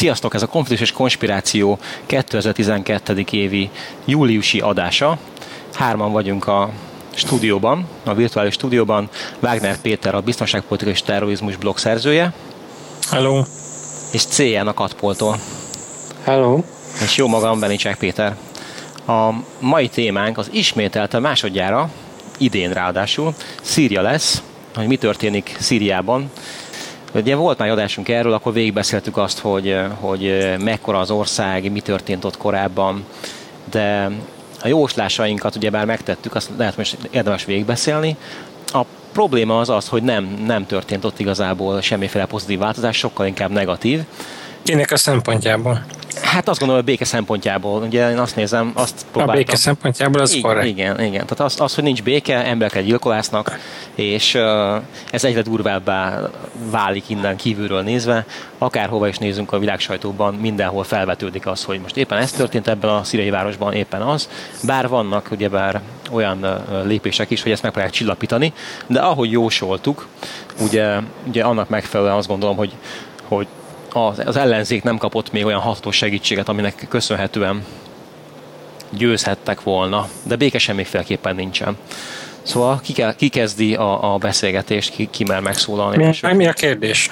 Sziasztok, ez a Konfliktus és Konspiráció 2012. évi júliusi adása. Hárman vagyunk a stúdióban, a virtuális stúdióban. Wagner Péter, a biztonságpolitikai és terrorizmus blog szerzője. Hello. És CN a Katpoltól. Hello. És jó magam, Benicsák Péter. A mai témánk az ismételte másodjára, idén ráadásul, Szíria lesz, hogy mi történik Szíriában, Ugye volt már adásunk erről, akkor végigbeszéltük azt, hogy, hogy mekkora az ország, mi történt ott korábban, de a jóslásainkat ugyebár megtettük, azt lehet most érdemes végigbeszélni. A probléma az az, hogy nem, nem történt ott igazából semmiféle pozitív változás, sokkal inkább negatív. Kinek a szempontjából? Hát azt gondolom, hogy béke szempontjából, ugye én azt nézem, azt próbáltam. A béke szempontjából az korrekt. Igen, igen. Tehát az, az, hogy nincs béke, embereket gyilkolásznak, és ez egyre durvábbá válik innen kívülről nézve. Akárhova is nézünk a világ sajtóban, mindenhol felvetődik az, hogy most éppen ez történt ebben a szíriai városban, éppen az. Bár vannak ugyebár olyan lépések is, hogy ezt megpróbálják csillapítani, de ahogy jósoltuk, ugye, ugye annak megfelelően azt gondolom, hogy, hogy az, ellenzék nem kapott még olyan hatós segítséget, aminek köszönhetően győzhettek volna, de béke semmiféleképpen nincsen. Szóval ki, kell, ki kezdi a, a beszélgetést, ki, ki mer megszólalni. Mi, mi a kérdés?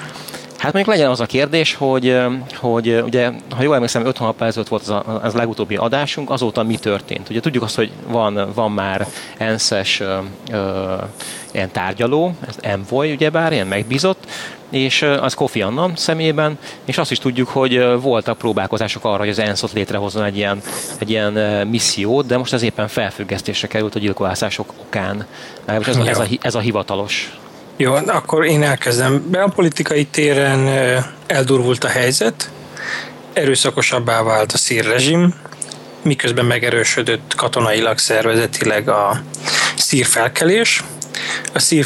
Hát mondjuk legyen az a kérdés, hogy, hogy ugye, ha jól emlékszem, 5 hónap ezelőtt volt az a, az legutóbbi adásunk, azóta mi történt? Ugye tudjuk azt, hogy van, van már ENSZ-es ö, ö, ilyen tárgyaló, ez envoy ugyebár, ilyen megbízott, és az Kofi Annan személyében, és azt is tudjuk, hogy voltak próbálkozások arra, hogy az ENSZ létrehozzon egy ilyen, egy ilyen missziót, de most ez éppen felfüggesztésre került a gyilkolászások okán. Ez, ez, a, ez a hivatalos jó, akkor én elkezdem. Be a politikai téren eldurvult a helyzet, erőszakosabbá vált a szír rezsim, miközben megerősödött katonailag, szervezetileg a szír felkelés. A szír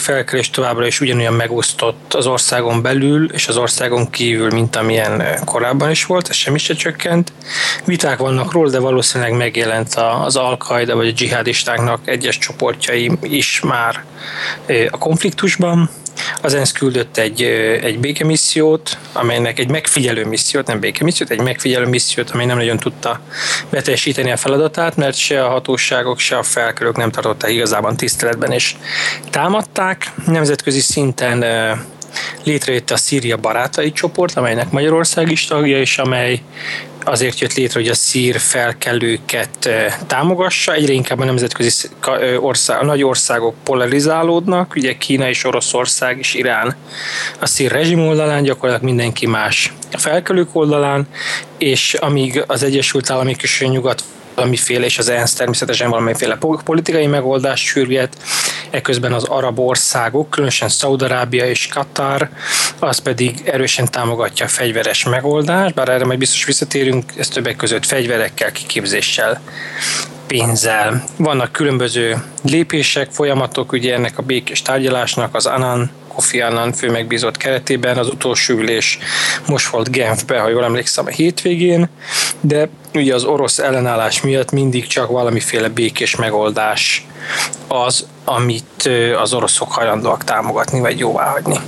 továbbra is ugyanolyan megosztott az országon belül és az országon kívül, mint amilyen korábban is volt, ez semmi se csökkent. Viták vannak róla, de valószínűleg megjelent az al vagy a dzsihadistáknak egyes csoportjai is már a konfliktusban. Az ENSZ küldött egy, egy békemissziót, amelynek egy megfigyelő missziót, nem békemissziót, egy megfigyelő missziót, amely nem nagyon tudta beteljesíteni a feladatát, mert se a hatóságok, se a felkelők nem tartották igazában tiszteletben, és támadták. Nemzetközi szinten létrejött a Szíria barátai csoport, amelynek Magyarország is tagja, és amely azért jött létre, hogy a szír felkelőket támogassa. Egyre inkább a nemzetközi ország, a nagy országok polarizálódnak, ugye Kína és Oroszország és Irán a szír rezsim oldalán, gyakorlatilag mindenki más a felkelők oldalán, és amíg az Egyesült Államok és a Nyugat valamiféle, és az ENSZ természetesen valamiféle politikai megoldást sürget, eközben az arab országok, különösen Szaudarábia és Katar, az pedig erősen támogatja a fegyveres megoldást, bár erre majd biztos visszatérünk, ez többek között fegyverekkel, kiképzéssel, pénzzel. Vannak különböző lépések, folyamatok, ugye ennek a békés tárgyalásnak, az ANAN Kofi Annan főmegbízott keretében. Az utolsó ülés most volt Genfbe, ha jól emlékszem, a hétvégén, de ugye az orosz ellenállás miatt mindig csak valamiféle békés megoldás az, amit az oroszok hajlandóak támogatni, vagy jóváhagyni.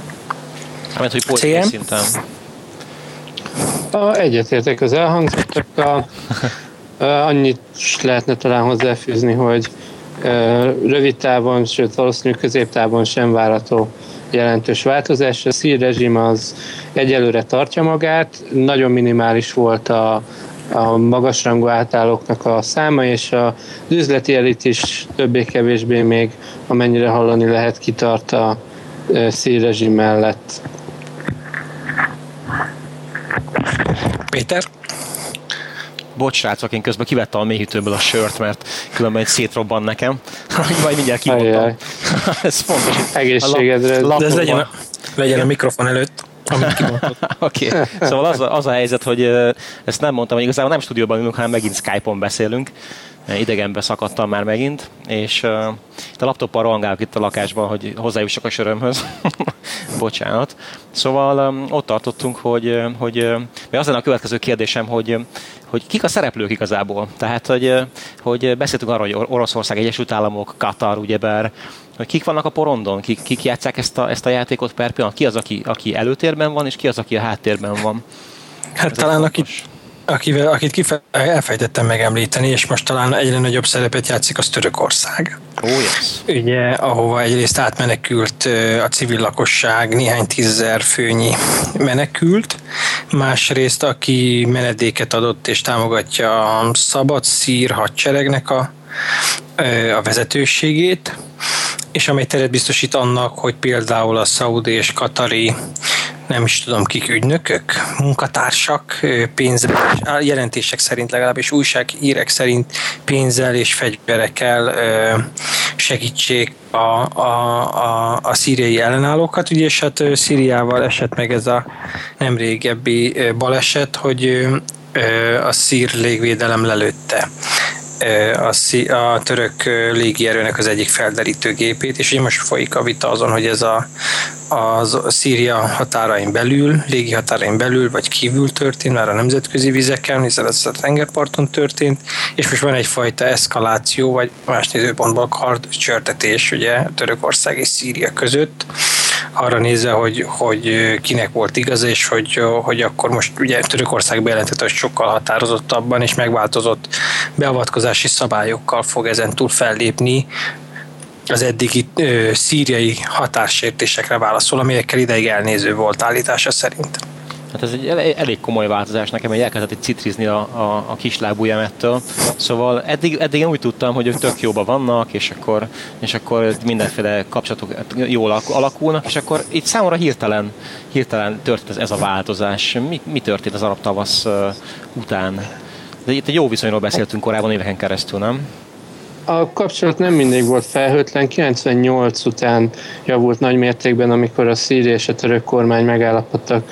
Hát, hogy politikai szinten. Egyetértek az elhangzottakkal. Annyit lehetne talán hozzáfűzni, hogy rövid távon, sőt valószínűleg középtávon sem várható jelentős változás. A szír rezsim az egyelőre tartja magát, nagyon minimális volt a, a magasrangú átállóknak a száma, és a üzleti elit is többé-kevésbé még, amennyire hallani lehet, kitart a szír rezsim mellett. Péter? Bocs, srácok, én közben kivettem a mélyhűtőből a sört, mert különben egy szétrobban nekem. Majd mindjárt kimondom. Ez fontos. Egészségedre. Lap, De ez legyen a, legyen a mikrofon előtt. Oké, okay. szóval az a, az a helyzet, hogy ezt nem mondtam, hogy igazából nem stúdióban ülünk, hanem megint Skype-on beszélünk. Idegenbe szakadtam már megint, és uh, itt a laptoppal rohangálok itt a lakásban, hogy hozzájussak a sörömhöz. Bocsánat. Szóval um, ott tartottunk, hogy, hogy uh, az lenne a következő kérdésem, hogy, hogy kik a szereplők igazából. Tehát, hogy, hogy beszéltünk arról, hogy Oroszország, Egyesült Államok, Katar, ugyebár, hogy kik vannak a porondon, kik, kik játszák ezt a, ezt a játékot per pillanat, ki az, aki, aki előtérben van, és ki az, aki a háttérben van. Hát Ez talán akit, akivel, akit kife, elfejtettem megemlíteni, és most talán egyre nagyobb szerepet játszik, az Törökország. Oh, yes. Ugye, ahova egyrészt átmenekült a civil lakosság, néhány tízezer főnyi menekült, másrészt aki menedéket adott és támogatja a szabad szír hadseregnek a, a vezetőségét, és amely teret biztosít annak, hogy például a szaudi és katari nem is tudom kik ügynökök, munkatársak, pénzzel, jelentések szerint legalábbis újságírek szerint pénzzel és fegyverekkel segítsék a, a, a, a szíriai ellenállókat, ugye, és hát Szíriával esett meg ez a nem régebbi baleset, hogy a szír légvédelem lelőtte a, a török légierőnek az egyik felderítő gépét, és ugye most folyik a vita azon, hogy ez a, az Szíria határain belül, légi határain belül, vagy kívül történt, már a nemzetközi vizeken, hiszen ez a tengerparton történt, és most van egyfajta eszkaláció, vagy más nézőpontból kard csörtetés ugye Törökország és Szíria között, arra nézve, hogy, hogy kinek volt igaza, és hogy, hogy akkor most ugye Törökország bejelentett, hogy sokkal határozottabban és megváltozott beavatkozási szabályokkal fog ezen túl fellépni, az eddigi ö, szíriai határsértésekre válaszol, amelyekkel ideig elnéző volt állítása szerint. Hát ez egy elég komoly változás nekem, hogy elkezdett itt citrizni a, a, a kislábújam ettől. Szóval eddig, eddig én úgy tudtam, hogy ők tök jóban vannak, és akkor, és akkor mindenféle kapcsolatok jól alakulnak, és akkor itt számomra hirtelen, hirtelen történt ez a változás. Mi, mi történt az arab tavasz után? De itt egy jó viszonyról beszéltünk korábban éveken keresztül, nem? A kapcsolat nem mindig volt felhőtlen. 98 után javult nagy mértékben, amikor a szíri és a török kormány megállapodtak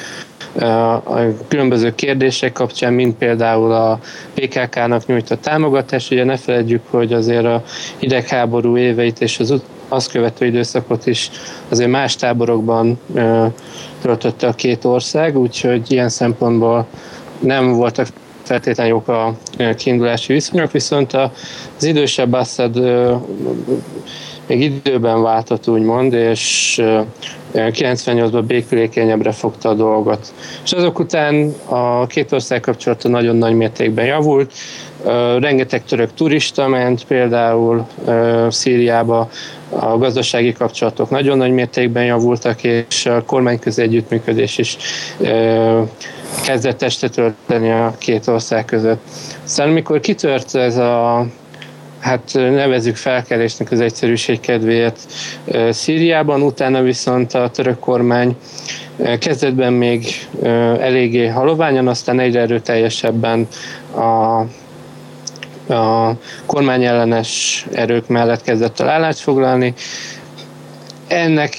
a különböző kérdések kapcsán, mint például a PKK-nak nyújtott támogatás. Ugye ne felejtjük, hogy azért a hidegháború éveit és az azt követő időszakot is azért más táborokban töltötte a két ország, úgyhogy ilyen szempontból nem voltak feltétlenül jók a kiindulási viszonyok, viszont az idősebb Assad még időben váltott, úgymond, és 98-ban békülékenyebbre fogta a dolgot. És azok után a két ország kapcsolata nagyon nagy mértékben javult. Rengeteg török turista ment például Szíriába, a gazdasági kapcsolatok nagyon nagy mértékben javultak, és a kormányközi együttműködés is kezdett testet ölteni a két ország között. Szóval amikor kitört ez a hát nevezük felkelésnek az egyszerűség kedvéért Szíriában, utána viszont a török kormány kezdetben még eléggé haloványan, aztán egyre erőteljesebben a a kormányellenes erők mellett kezdett el állást foglalni. Ennek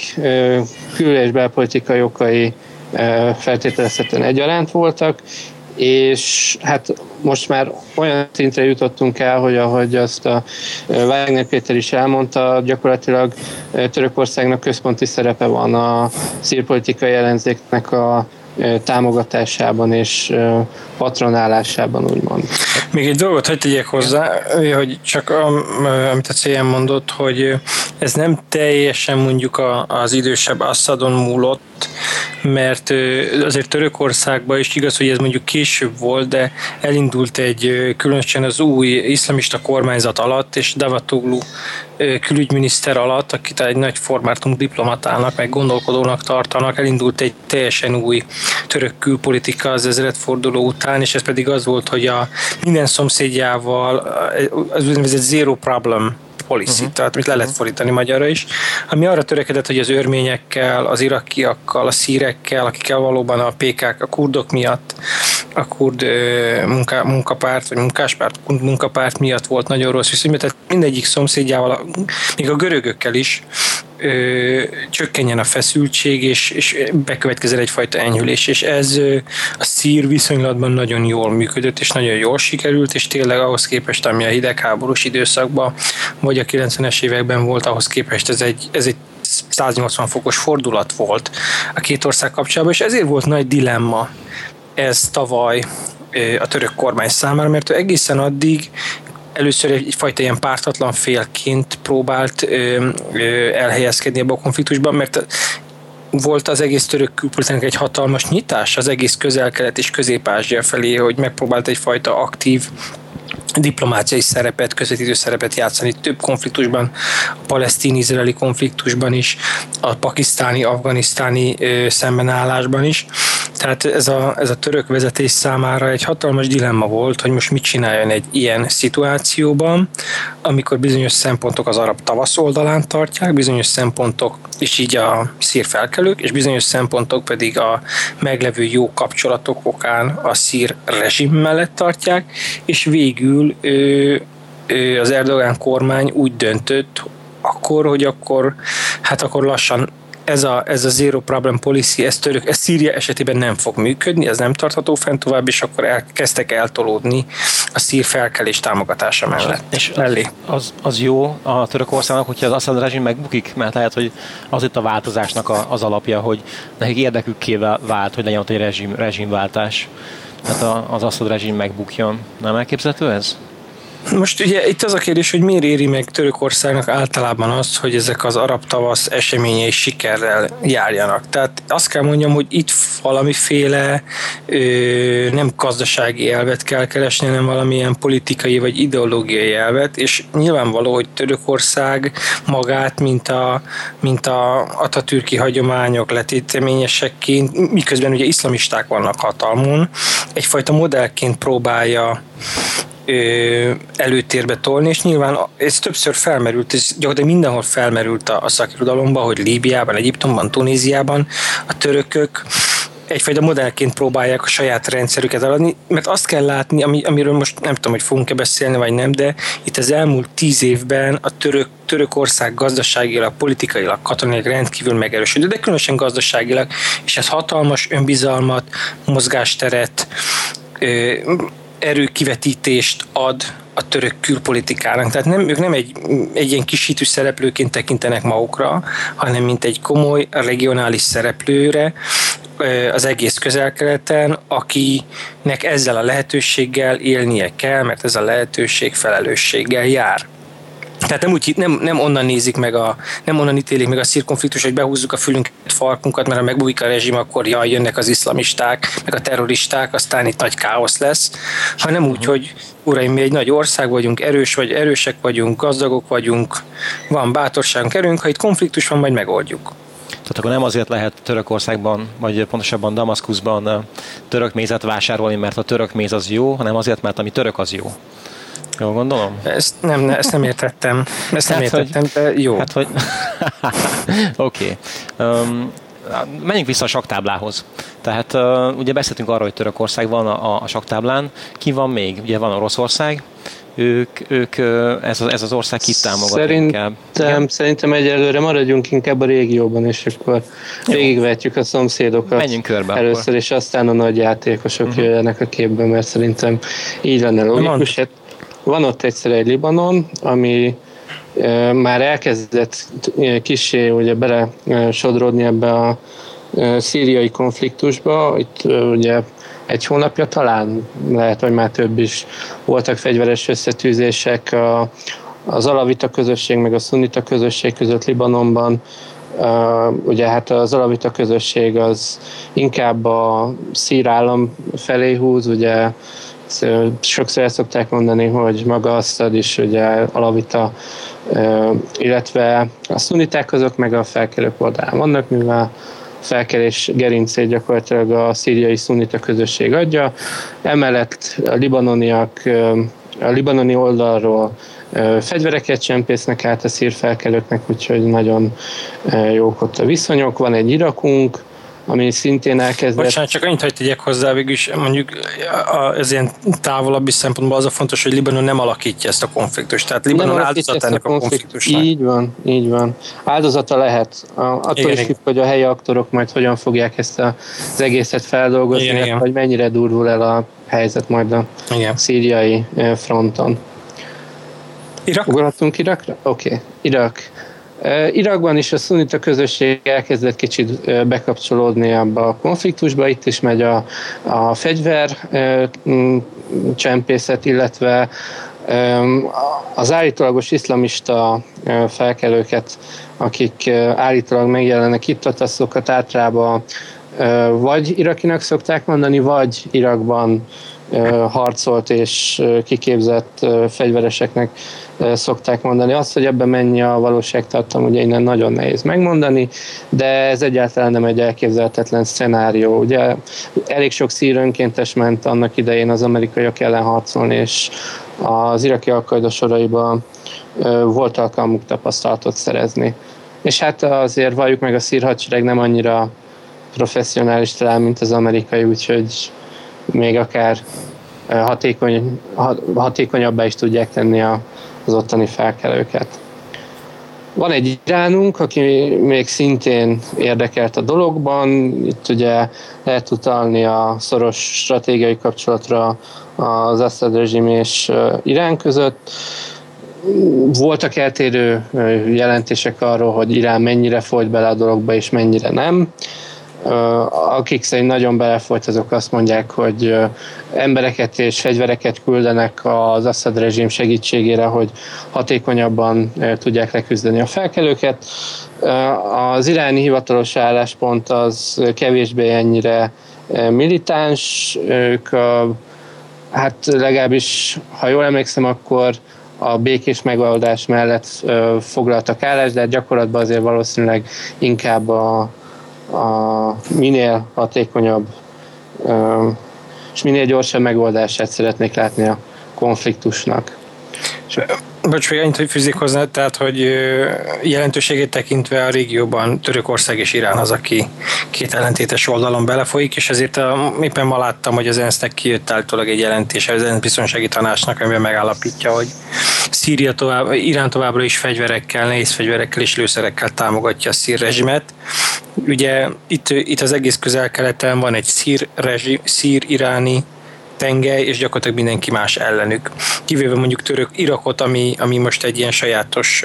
kül- és belpolitikai okai feltételezhetően egyaránt voltak, és hát most már olyan szintre jutottunk el, hogy ahogy azt a Wagner Péter is elmondta, gyakorlatilag Törökországnak központi szerepe van a szírpolitikai ellenzéknek a támogatásában és patronálásában, úgymond. Még egy dolgot hagyd tegyek hozzá, hogy csak amit a CM mondott, hogy ez nem teljesen mondjuk az idősebb Assadon múlott, mert azért Törökországban is igaz, hogy ez mondjuk később volt, de elindult egy különösen az új iszlamista kormányzat alatt, és Davatoglu külügyminiszter alatt, akit egy nagy formátum diplomatának, meg gondolkodónak tartanak, elindult egy teljesen új török külpolitika az ezredforduló után, és ez pedig az volt, hogy a minden szomszédjával az úgynevezett zero problem policy, uh-huh. tehát amit le lehet fordítani magyarra is, ami arra törekedett, hogy az örményekkel, az irakiakkal, a szírekkel, akikkel valóban a PKK, a kurdok miatt, a kurd munka, munkapárt, vagy munkáspárt, munkapárt miatt volt nagyon rossz viszony, tehát mindegyik szomszédjával, még a görögökkel is ö, csökkenjen a feszültség, és, és bekövetkezel egyfajta enyhülés, és ez ö, a szír viszonylatban nagyon jól működött, és nagyon jól sikerült, és tényleg ahhoz képest, ami a hidegháborús időszakban, vagy a 90-es években volt, ahhoz képest ez egy, ez egy 180 fokos fordulat volt a két ország kapcsolatban, és ezért volt nagy dilemma ez tavaly a török kormány számára, mert ő egészen addig először egyfajta ilyen pártatlan félként próbált ö, ö, elhelyezkedni ebbe a konfliktusban, mert volt az egész török külpolitikának egy hatalmas nyitás az egész közel-kelet és közép-ázsia felé, hogy megpróbált egyfajta aktív diplomáciai szerepet, közvetítő szerepet játszani több konfliktusban, a palesztin-izraeli konfliktusban is, a pakisztáni-afganisztáni szembenállásban is. Tehát ez a, ez a török vezetés számára egy hatalmas dilemma volt, hogy most mit csináljon egy ilyen szituációban, amikor bizonyos szempontok az arab tavasz oldalán tartják, bizonyos szempontok, és így a szír felkelők, és bizonyos szempontok pedig a meglevő jó kapcsolatok okán a szír rezsim mellett tartják, és végül ő, ő, az Erdogan kormány úgy döntött, akkor, hogy akkor, hát akkor lassan ez a, ez a zero problem policy, ez, török, ez Szíria esetében nem fog működni, ez nem tartható fent tovább, és akkor elkezdtek eltolódni a szír felkelés támogatása mellett. És mellé. Az, az jó a Törökországnak, hogyha az Assad rezsim megbukik, mert lehet, hogy az itt a változásnak a, az alapja, hogy nekik érdekükké vált, hogy legyen ott egy rezsim, rezsimváltás. Tehát az Assad rezsim megbukjon. Nem elképzelhető ez? Most ugye itt az a kérdés, hogy miért éri meg Törökországnak általában azt, hogy ezek az arab tavasz eseményei sikerrel járjanak. Tehát azt kell mondjam, hogy itt valamiféle ö, nem gazdasági elvet kell keresni, hanem valamilyen politikai vagy ideológiai elvet, és nyilvánvaló, hogy Törökország magát, mint a, mint a atatürki hagyományok letéteményesekként, miközben ugye iszlamisták vannak hatalmon, egyfajta modellként próbálja előtérbe tolni, és nyilván ez többször felmerült, ez gyakorlatilag mindenhol felmerült a, a hogy Líbiában, Egyiptomban, Tunéziában a törökök egyfajta modellként próbálják a saját rendszerüket eladni, mert azt kell látni, ami, amiről most nem tudom, hogy fogunk-e beszélni, vagy nem, de itt az elmúlt tíz évben a török, Törökország gazdaságilag, politikailag, katonailag rendkívül megerősödött, de különösen gazdaságilag, és ez hatalmas önbizalmat, mozgásteret, erőkivetítést ad a török külpolitikának. Tehát nem, ők nem egy, egy ilyen kisítő szereplőként tekintenek magukra, hanem mint egy komoly regionális szereplőre az egész közelkeleten, akinek ezzel a lehetőséggel élnie kell, mert ez a lehetőség felelősséggel jár. Tehát nem, úgy, nem, nem onnan nézik meg a, nem onnan ítélik meg a szírkonfliktus, hogy behúzzuk a fülünket, farkunkat, mert ha megbújik a rezsim, akkor jaj, jönnek az iszlamisták, meg a terroristák, aztán itt nagy káosz lesz, hanem úgy, hogy uraim, mi egy nagy ország vagyunk, erős vagy erősek vagyunk, gazdagok vagyunk, van bátorságunk, erőnk, ha itt konfliktus van, majd megoldjuk. Tehát akkor nem azért lehet Törökországban, vagy pontosabban Damaszkuszban török mézet vásárolni, mert a török méz az jó, hanem azért, mert ami török az jó. Jól gondolom? Ezt nem, ezt nem értettem. Ezt nem hát, értettem, hogy, de jó. Hát, hogy... Oké. okay. Um, menjünk vissza a saktáblához. Tehát uh, ugye beszéltünk arról, hogy Törökország van a, a saktáblán. Ki van még? Ugye van Oroszország, ők, ők ez, az, ez az ország kit támogat szerintem, inkább? Szerintem egyelőre maradjunk inkább a régióban, és akkor Jó. végigvetjük a szomszédokat. Menjünk körbe Először, akkor. és aztán a nagy játékosok uh-huh. jöjjenek a képbe, mert szerintem így lenne logikus. Hát van ott egyszer egy Libanon, ami már elkezdett kisé ugye bele sodródni ebbe a szíriai konfliktusba. Itt ugye egy hónapja talán, lehet, hogy már több is voltak fegyveres összetűzések a, az alavita közösség meg a szunita közösség között Libanonban. Uh, ugye hát az alavita közösség az inkább a szír állam felé húz, ugye sokszor el szokták mondani, hogy maga Assad is ugye alavita, illetve a szuniták azok meg a felkelők oldalán vannak, mivel felkelés gerincét gyakorlatilag a szíriai szunita közösség adja. Emellett a libanoniak a libanoni oldalról fegyvereket csempésznek át a szírfelkelőknek, úgyhogy nagyon jók ott a viszonyok. Van egy Irakunk, ami szintén elkezdett... Bocsánat, csak annyit, hogy tegyek hozzá, végülis mondjuk az ilyen távolabbi szempontból az a fontos, hogy Libanon nem alakítja ezt a konfliktust. Tehát Libanon áldozat ennek a, a konfliktusnak. Így van, így van. Áldozata lehet. Attól igen, is függ, hogy a helyi aktorok majd hogyan fogják ezt az egészet feldolgozni, igen, igen. hogy mennyire durvul el a helyzet majd a igen. szíriai fronton. Irak? Ugrottunk Irakra? Oké. Okay. Irak. Irakban is a szunita közösség elkezdett kicsit bekapcsolódni abba a konfliktusba, itt is megy a, a fegyver csempészet, illetve Az állítólagos iszlamista felkelőket, akik állítólag megjelennek itt, azokat általában vagy irakinak szokták mondani, vagy Irakban harcolt és kiképzett fegyvereseknek szokták mondani. Azt, hogy ebben mennyi a valóságtartam, ugye innen nagyon nehéz megmondani, de ez egyáltalán nem egy elképzelhetetlen szenárió. Ugye elég sok szír önkéntes ment annak idején az amerikaiak ellen harcolni, és az iraki alkaida soraiban volt alkalmuk tapasztalatot szerezni. És hát azért valljuk meg, a szír hadsereg nem annyira professzionális talán, mint az amerikai, úgyhogy még akár hatékony, hatékonyabbá is tudják tenni az ottani felkelőket. Van egy iránunk, aki még szintén érdekelt a dologban. Itt ugye lehet utalni a szoros stratégiai kapcsolatra az Assad rezsim és Irán között. Voltak eltérő jelentések arról, hogy Irán mennyire folyt bele a dologba és mennyire nem akik szerint nagyon belefolyt, azok azt mondják, hogy embereket és fegyvereket küldenek az Assad rezsim segítségére, hogy hatékonyabban tudják leküzdeni a felkelőket. Az iráni hivatalos álláspont az kevésbé ennyire militáns, ők hát legalábbis, ha jól emlékszem, akkor a békés megoldás mellett foglaltak állást, de gyakorlatban azért valószínűleg inkább a, a minél hatékonyabb és minél gyorsabb megoldását szeretnék látni a konfliktusnak. Bocs, még annyit, hogy fűzik hozzá, tehát, hogy jelentőségét tekintve a régióban Törökország és Irán az, aki két ellentétes oldalon belefolyik, és ezért a, éppen ma láttam, hogy az ENSZ-nek kijött általában egy jelentés az ENSZ biztonsági tanácsnak, amiben megállapítja, hogy Szíria tovább, Irán továbbra is fegyverekkel, nehéz fegyverekkel és lőszerekkel támogatja a szír rezsimet. Ugye itt, itt az egész közel-keleten van egy szír, rezsim, szír-iráni tengely, és gyakorlatilag mindenki más ellenük. Kivéve mondjuk török Irakot, ami, ami most egy ilyen sajátos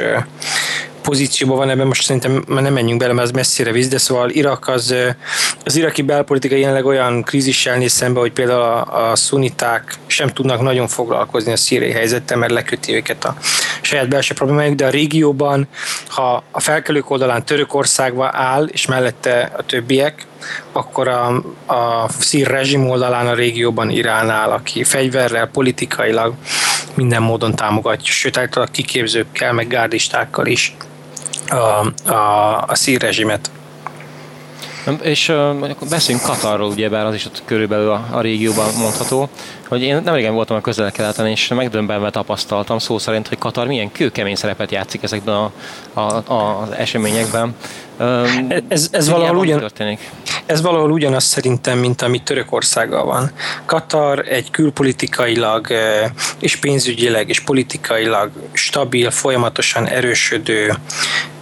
pozícióban van ebben, most szerintem nem menjünk bele, mert az messzire visz, de szóval Irak az, az iraki belpolitika jelenleg olyan krízissel néz szembe, hogy például a, a szuniták sem tudnak nagyon foglalkozni a szíriai helyzettel, mert leköti őket a saját belső problémájuk, de a régióban, ha a felkelők oldalán Törökországba áll, és mellette a többiek, akkor a, a szír rezsim oldalán a régióban Irán áll, aki fegyverrel, politikailag minden módon támogatja, sőt általában kiképzőkkel, meg gárdistákkal is a, a, a szír rezsimet. És uh, beszéljünk Katarról, ugyebár az is ott körülbelül a, a régióban mondható, hogy én nem régen voltam a közel-keleten, és megdöbbenve tapasztaltam szó szerint, hogy Katar milyen kőkemény szerepet játszik ezekben a, a, a, az eseményekben. Ez, ez, valahol ugyan, történik? ez valahol ugyanaz szerintem, mint ami Törökországgal van. Katar egy külpolitikailag és pénzügyileg és politikailag stabil, folyamatosan erősödő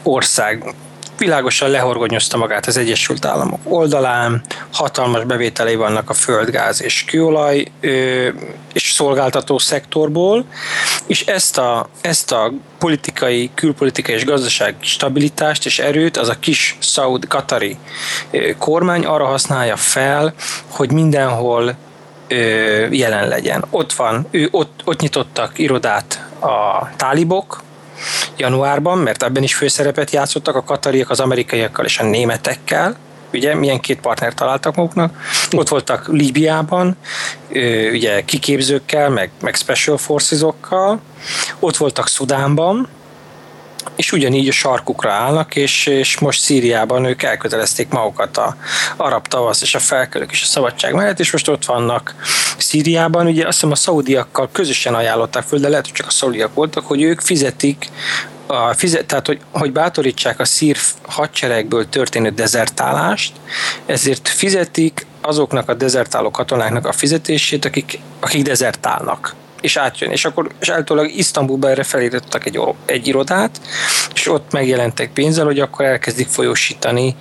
ország világosan lehorgonyozta magát az Egyesült Államok oldalán, hatalmas bevételei vannak a földgáz és kőolaj és szolgáltató szektorból, és ezt a, ezt a politikai, külpolitikai és gazdasági stabilitást és erőt az a kis szaud katari kormány arra használja fel, hogy mindenhol jelen legyen. Ott van, ő, ott, ott nyitottak irodát a tálibok, januárban, mert ebben is főszerepet játszottak a katariak az amerikaiakkal és a németekkel, ugye milyen két partner találtak maguknak. Ott voltak Líbiában, ugye kiképzőkkel, meg, meg special forces-okkal, ott voltak Szudánban, és ugyanígy a sarkukra állnak, és, és most Szíriában ők elkötelezték magukat a arab tavasz és a felkelők és a szabadság mellett, és most ott vannak. Szíriában, ugye azt hiszem a szaudiakkal közösen ajánlották föl, de lehet, hogy csak a szaudiak voltak, hogy ők fizetik a fizet, tehát hogy, hogy bátorítsák a szír hadseregből történő dezertálást, ezért fizetik azoknak a dezertáló katonáknak a fizetését, akik, akik dezertálnak és átjön. És akkor és általában Isztambulba erre felírtottak egy, egy irodát, és ott megjelentek pénzzel, hogy akkor elkezdik folyósítani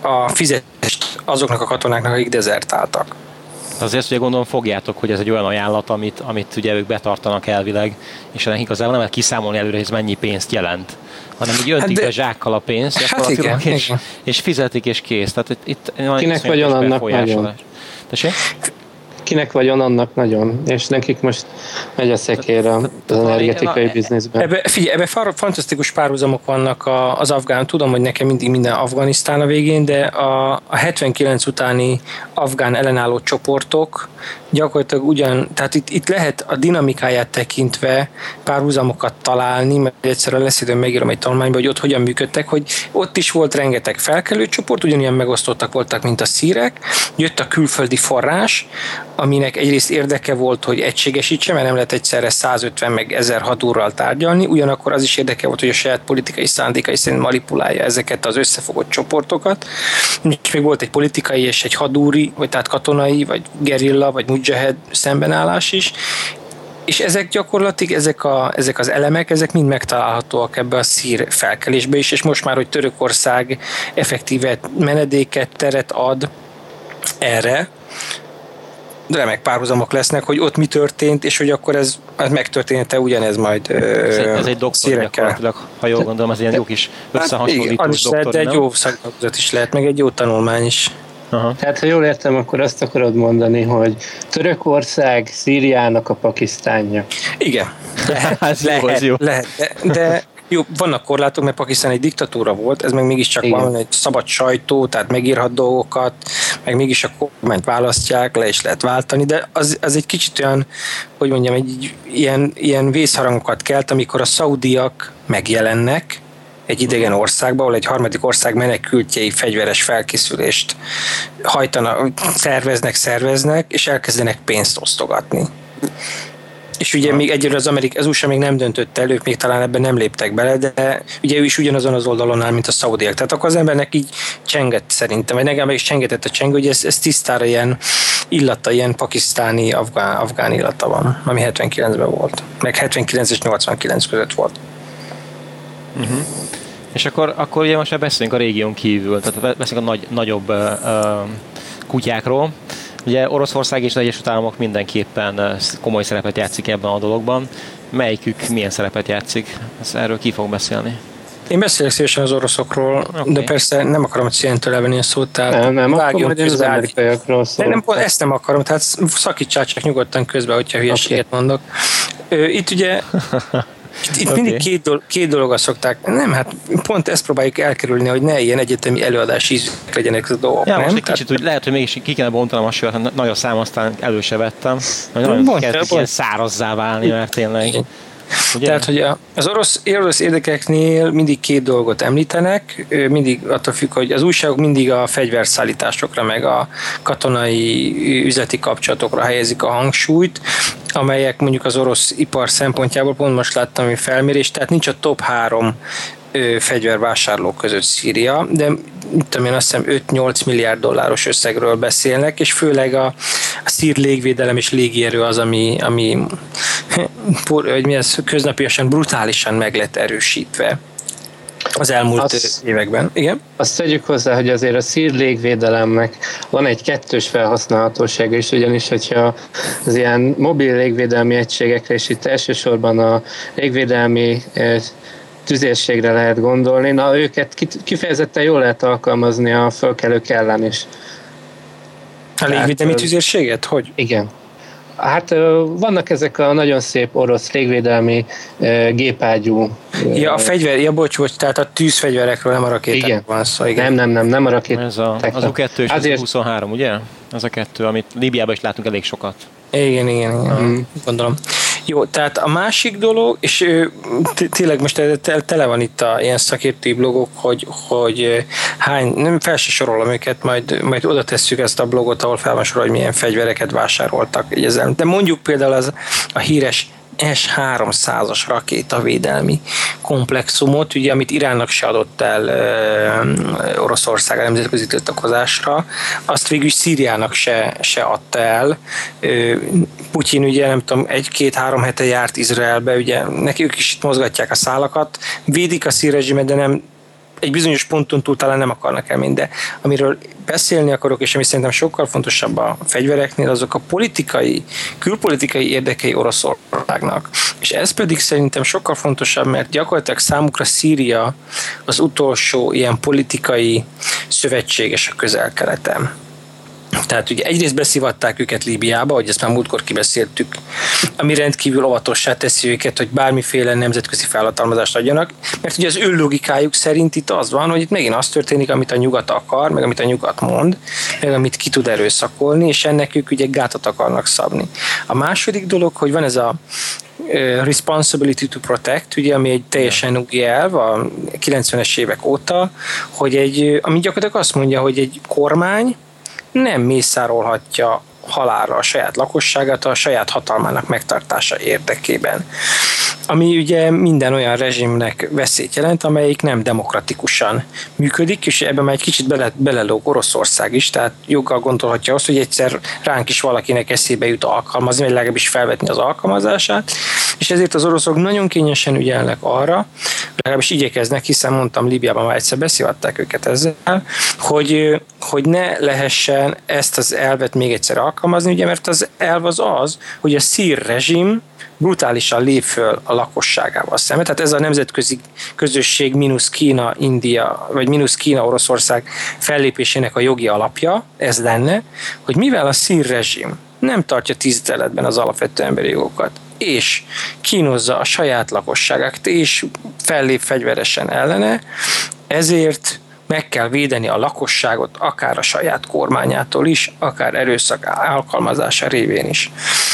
a fizetést azoknak a katonáknak, akik dezertáltak. Azért ugye gondolom fogjátok, hogy ez egy olyan ajánlat, amit, amit ugye ők betartanak elvileg, és ennek igazából nem lehet kiszámolni előre, hogy ez mennyi pénzt jelent hanem így öntik hát de... zsákkal a pénzt, hát igen, és, és fizetik és kész. Tehát itt, itt Kinek vagyon annak nagyon. Tessék? Kinek vagyon, annak nagyon. És nekik most megy a szekér az energetikai bizniszben. Ebbe, figyelj, ebbe fantasztikus párhuzamok vannak az afgán. Tudom, hogy nekem mindig minden Afganisztán a végén, de a, a 79 utáni afgán ellenálló csoportok gyakorlatilag ugyan, tehát itt, itt lehet a dinamikáját tekintve párhuzamokat találni, mert egyszerűen lesz időm megírom egy tanulmányba, hogy ott hogyan működtek, hogy ott is volt rengeteg felkelő csoport, ugyanilyen megosztottak voltak, mint a szírek, jött a külföldi forrás, aminek egyrészt érdeke volt, hogy egységesítse, mert nem lehet egyszerre 150 meg 1000 hadúrral tárgyalni, ugyanakkor az is érdeke volt, hogy a saját politikai szándékai szerint manipulálja ezeket az összefogott csoportokat. És még volt egy politikai és egy hadúri, vagy tehát katonai, vagy gerilla, vagy mujahid szembenállás is, és ezek gyakorlatilag, ezek, a, ezek az elemek, ezek mind megtalálhatóak ebbe a szír felkelésbe is, és most már, hogy Törökország effektíve menedéket, teret ad erre, remek párhuzamok lesznek, hogy ott mi történt, és hogy akkor ez, ez megtörtént-e ugyanez majd Ez, egy, ez egy doktor gyakorlatilag, ha jól gondolom, ez ilyen jó kis összehasonlítós hát, doktor, lehet, de egy jó szakdolgozat is lehet, meg egy jó tanulmány is. Aha. Tehát, ha jól értem, akkor azt akarod mondani, hogy Törökország Szíriának a pakisztánja. Igen. Lehet, hát, lehet, jó, lehet de, de jó, vannak korlátok, mert Pakisztán egy diktatúra volt, ez meg mégiscsak Igen. van egy szabad sajtó, tehát megírhat dolgokat, meg mégis a kormányt választják, le is lehet váltani, de az, az egy kicsit olyan, hogy mondjam, egy ilyen, ilyen vészharangokat kelt, amikor a szaudiak megjelennek, egy idegen országba, ahol egy harmadik ország menekültjei fegyveres felkészülést hajtanak, szerveznek, szerveznek, és elkezdenek pénzt osztogatni. És ugye még egyre az, Amerik, az USA még nem döntött el, ők még talán ebben nem léptek bele, de ugye ő is ugyanazon az oldalon áll, mint a szaudiak. Tehát akkor az embernek így csengett szerintem, vagy nekem is csengetett a csengő, hogy ez, ez tisztára ilyen illata, ilyen pakisztáni, afgán, afgán illata van, ami 79-ben volt. Meg 79 és 89 között volt. Uh-huh. És akkor, akkor ugye most már beszélünk a régión kívül, tehát beszélünk a nagy, nagyobb uh, kutyákról. Ugye Oroszország és az Egyesült Államok mindenképpen komoly szerepet játszik ebben a dologban. Melyikük milyen szerepet játszik? Ezt erről ki fog beszélni? Én beszélek szívesen az oroszokról, okay. de persze nem akarom Cientől levenni a szót, tehát nem, nem, akkor majd az amerikaiakról szól. Nem, nem, ezt nem akarom, tehát szakítsál csak nyugodtan közben, hogyha hülyeséget okay. mondok. Itt ugye Itt, itt okay. mindig két, dolog, két dologra szokták. Nem, hát pont ezt próbáljuk elkerülni, hogy ne ilyen egyetemi előadási ízűek legyenek a dolgok. Ja, nem? most egy kicsit úgy lehet, hogy mégis ki kellene bontanom a sört, nagyon szám, aztán elő se vettem. Nagyon kezd ilyen szárazzá válni, mert tényleg. Ugye? Tehát, hogy az orosz, orosz érdekeknél mindig két dolgot említenek, mindig attól függ, hogy az újságok mindig a fegyverszállításokra, meg a katonai üzleti kapcsolatokra helyezik a hangsúlyt, amelyek mondjuk az orosz ipar szempontjából, pont most láttam egy felmérést, tehát nincs a top három fegyvervásárló között Szíria, de tudom én azt hiszem 5-8 milliárd dolláros összegről beszélnek, és főleg a, a szír légvédelem és légierő az, ami, ami hogy mi ez, köznapiasan brutálisan meg lett erősítve az elmúlt azt, években. Igen? Azt tegyük hozzá, hogy azért a szír légvédelemnek van egy kettős felhasználhatósága is, ugyanis hogyha az ilyen mobil légvédelmi egységekre, és itt elsősorban a légvédelmi tüzérségre lehet gondolni, na őket kifejezetten jól lehet alkalmazni a fölkelők ellen is. A légvédelmi tüzérséget? Hogy? Igen. Hát vannak ezek a nagyon szép orosz légvédelmi gépágyú. Ja, a fegyver, ja bocs, bocs, tehát a tűzfegyverekről nem a rakéták igen. van szó. Igen. Nem, nem, nem, nem a rakéták. Ez a, az U2 és Azért... az 23 ugye? Ez a kettő, amit Líbiában is látunk elég sokat. Igen, igen, igen. Mm. Gondolom. Jó, tehát a másik dolog, és tényleg most tele van itt a ilyen szakértői blogok, hogy, hogy hány, nem fel se sorolom őket, majd, majd oda tesszük ezt a blogot, ahol fel van sorol, hogy milyen fegyvereket vásároltak. De mondjuk például az a híres S-300-as rakétavédelmi komplexumot, ugye, amit Iránnak se adott el e, Oroszország a nemzetközi tiltakozásra, azt végül Szíriának se, se adta el. E, Putyin ugye nem tudom, egy-két-három hete járt Izraelbe, ugye neki ők is itt mozgatják a szálakat, védik a szír de nem egy bizonyos ponton túl talán nem akarnak elmenni, de amiről beszélni akarok, és ami szerintem sokkal fontosabb a fegyvereknél, azok a politikai, külpolitikai érdekei Oroszországnak. És ez pedig szerintem sokkal fontosabb, mert gyakorlatilag számukra Szíria az utolsó ilyen politikai szövetséges a közel-keleten Tehát ugye egyrészt beszivatták őket Líbiába, hogy ezt már múltkor kibeszéltük, ami rendkívül óvatossá teszi őket, hogy bármiféle nemzetközi felhatalmazást adjanak, mert ugye az ő logikájuk szerint itt az van, hogy itt megint az történik, amit a nyugat akar, meg amit a nyugat mond, meg amit ki tud erőszakolni, és ennek ők ugye gátat akarnak szabni. A második dolog, hogy van ez a responsibility to protect, ugye, ami egy teljesen új elv a 90-es évek óta, hogy egy, ami gyakorlatilag azt mondja, hogy egy kormány nem mészárolhatja halálra a saját lakosságát a saját hatalmának megtartása érdekében. Ami ugye minden olyan rezsimnek veszélyt jelent, amelyik nem demokratikusan működik, és ebben már egy kicsit bele, belelóg Oroszország is, tehát joggal gondolhatja azt, hogy egyszer ránk is valakinek eszébe jut alkalmazni, vagy legalábbis felvetni az alkalmazását, és ezért az oroszok nagyon kényesen ügyelnek arra, legalábbis igyekeznek, hiszen mondtam, Líbiában már egyszer beszivatták őket ezzel, hogy, hogy ne lehessen ezt az elvet még egyszer alkalmazni, ugye, mert az elv az az, hogy a szír rezsim brutálisan lép föl a lakosságával szemben. Tehát ez a nemzetközi közösség mínusz Kína, India, vagy mínusz Kína, Oroszország fellépésének a jogi alapja, ez lenne, hogy mivel a szír rezsim nem tartja tiszteletben az alapvető emberi jogokat, és kínozza a saját lakosságát, és fellép fegyveresen ellene, ezért meg kell védeni a lakosságot akár a saját kormányától is, akár erőszak alkalmazása révén is.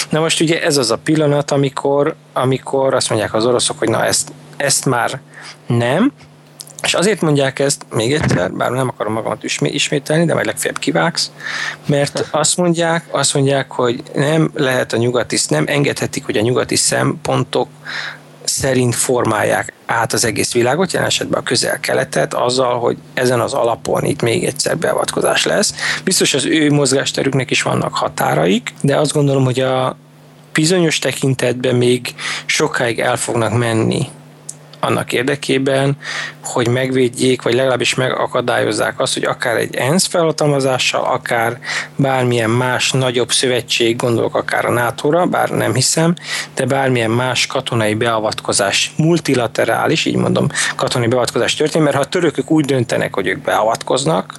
Na most ugye ez az a pillanat, amikor, amikor azt mondják az oroszok, hogy na ezt, ezt már nem, és azért mondják ezt még egyszer, bár nem akarom magamat ismételni, de majd legfeljebb kivágsz, mert azt mondják, azt mondják, hogy nem lehet a nyugati, nem engedhetik, hogy a nyugati szempontok szerint formálják át az egész világot, jelen esetben a közel-keletet, azzal, hogy ezen az alapon itt még egyszer beavatkozás lesz. Biztos az ő mozgásterüknek is vannak határaik, de azt gondolom, hogy a bizonyos tekintetben még sokáig el fognak menni annak érdekében, hogy megvédjék, vagy legalábbis megakadályozzák azt, hogy akár egy ENSZ felhatalmazással, akár bármilyen más nagyobb szövetség, gondolok akár a NATO-ra, bár nem hiszem, de bármilyen más katonai beavatkozás, multilaterális, így mondom, katonai beavatkozás történik, mert ha a törökök úgy döntenek, hogy ők beavatkoznak,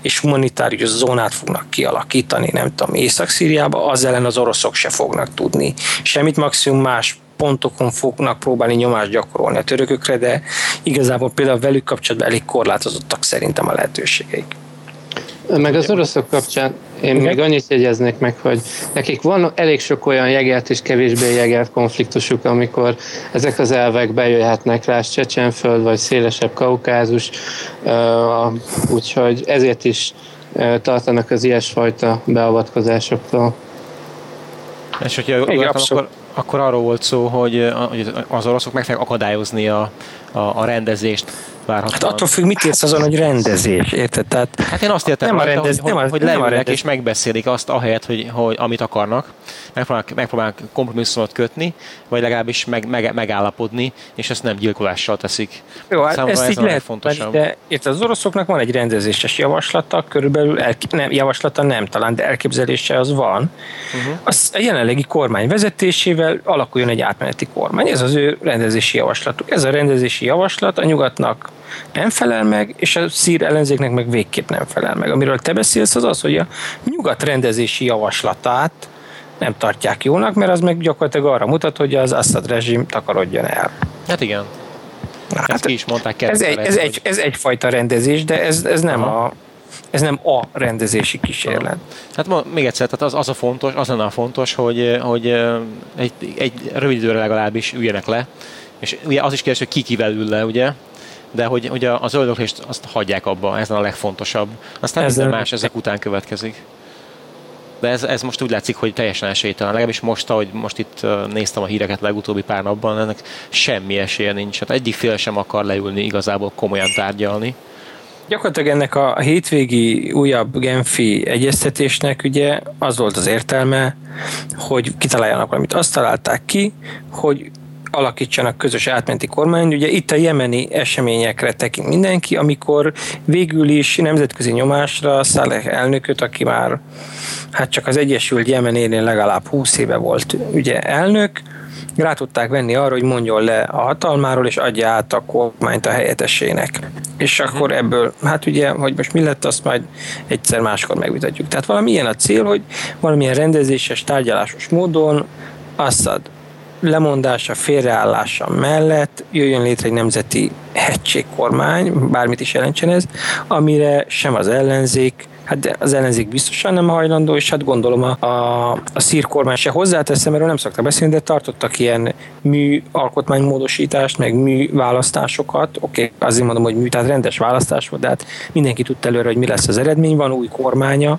és humanitárius zónát fognak kialakítani, nem tudom, Észak-Szíriába, az ellen az oroszok se fognak tudni. Semmit maximum más pontokon fognak próbálni nyomást gyakorolni a törökökre, de igazából például velük kapcsolatban elég korlátozottak szerintem a lehetőségeik. Meg az oroszok kapcsán én Igen. még annyit jegyeznék meg, hogy nekik van elég sok olyan jegelt és kevésbé jegelt konfliktusuk, amikor ezek az elvek bejöhetnek rá, Csecsenföld vagy szélesebb Kaukázus, úgyhogy ezért is tartanak az ilyesfajta beavatkozásoktól. És hogyha Igen, akkor, akkor arról volt szó, hogy az oroszok meg fogják akadályozni a, a, a rendezést várhatóan. Hát attól függ, mit érsz azon, hogy rendezés, érted? Tehát hát én azt értem, nem a rendez, hogy, nem a, hogy nem a rendez... és megbeszélik azt ahelyett, hogy, hogy amit akarnak, megpróbálnak, megpróbálnak kompromisszumot kötni, vagy legalábbis meg, meg, megállapodni, és ezt nem gyilkolással teszik. Jó, hát Számomra ezt így lehet, de érted, az oroszoknak van egy rendezéses javaslata, körülbelül el, nem, javaslata nem talán, de elképzelése az van. Uh-huh. Az a jelenlegi kormány vezetésével alakuljon egy átmeneti kormány. Ez az ő rendezési javaslatuk. Ez a rendezési javaslat a nyugatnak nem felel meg, és a szír ellenzéknek meg végképp nem felel meg. Amiről te beszélsz, az az, hogy a nyugat rendezési javaslatát nem tartják jónak, mert az meg gyakorlatilag arra mutat, hogy az Assad rezsim takarodjon el. Hát igen. Na, Ezt hát ki is mondták ez, egy, ez, egy, ez egyfajta rendezés, de ez, ez nem Aha. a ez nem a rendezési kísérlet. Hát ma, még egyszer, tehát az, az a fontos, az lenne a fontos, hogy, hogy egy, egy rövid időre legalábbis üljenek le, és ugye az is kérdés, hogy ki kivel ül le, ugye, de hogy, hogy a zöldöklést azt hagyják abba, ez a legfontosabb. Aztán ez minden más ezek után következik. De ez, ez most úgy látszik, hogy teljesen esélytelen. Legalábbis most, ahogy most itt néztem a híreket legutóbbi pár napban, ennek semmi esélye nincs. Hát egyik fél sem akar leülni igazából komolyan tárgyalni. Gyakorlatilag ennek a hétvégi újabb Genfi egyeztetésnek ugye az volt az értelme, hogy kitaláljanak valamit. Azt találták ki, hogy alakítsanak közös átmenti kormányt. Ugye itt a jemeni eseményekre tekint mindenki, amikor végül is nemzetközi nyomásra Szaleh elnököt, aki már hát csak az Egyesült Jemen élén legalább 20 éve volt ugye elnök, rá tudták venni arra, hogy mondjon le a hatalmáról, és adja át a kormányt a helyettesének. És mhm. akkor ebből, hát ugye, hogy most mi lett, azt majd egyszer máskor megvitatjuk. Tehát valami ilyen a cél, hogy valamilyen rendezéses, tárgyalásos módon Assad lemondása, félreállása mellett jöjjön létre egy nemzeti hegységkormány, bármit is jelentsen ez, amire sem az ellenzék, hát az ellenzék biztosan nem hajlandó, és hát gondolom a, a, a szír se hozzáteszem, erről nem szoktak beszélni, de tartottak ilyen mű alkotmánymódosítást, meg mű választásokat, oké, okay, azért mondom, hogy mű, tehát rendes választás volt, de hát mindenki tudta előre, hogy mi lesz az eredmény, van új kormánya,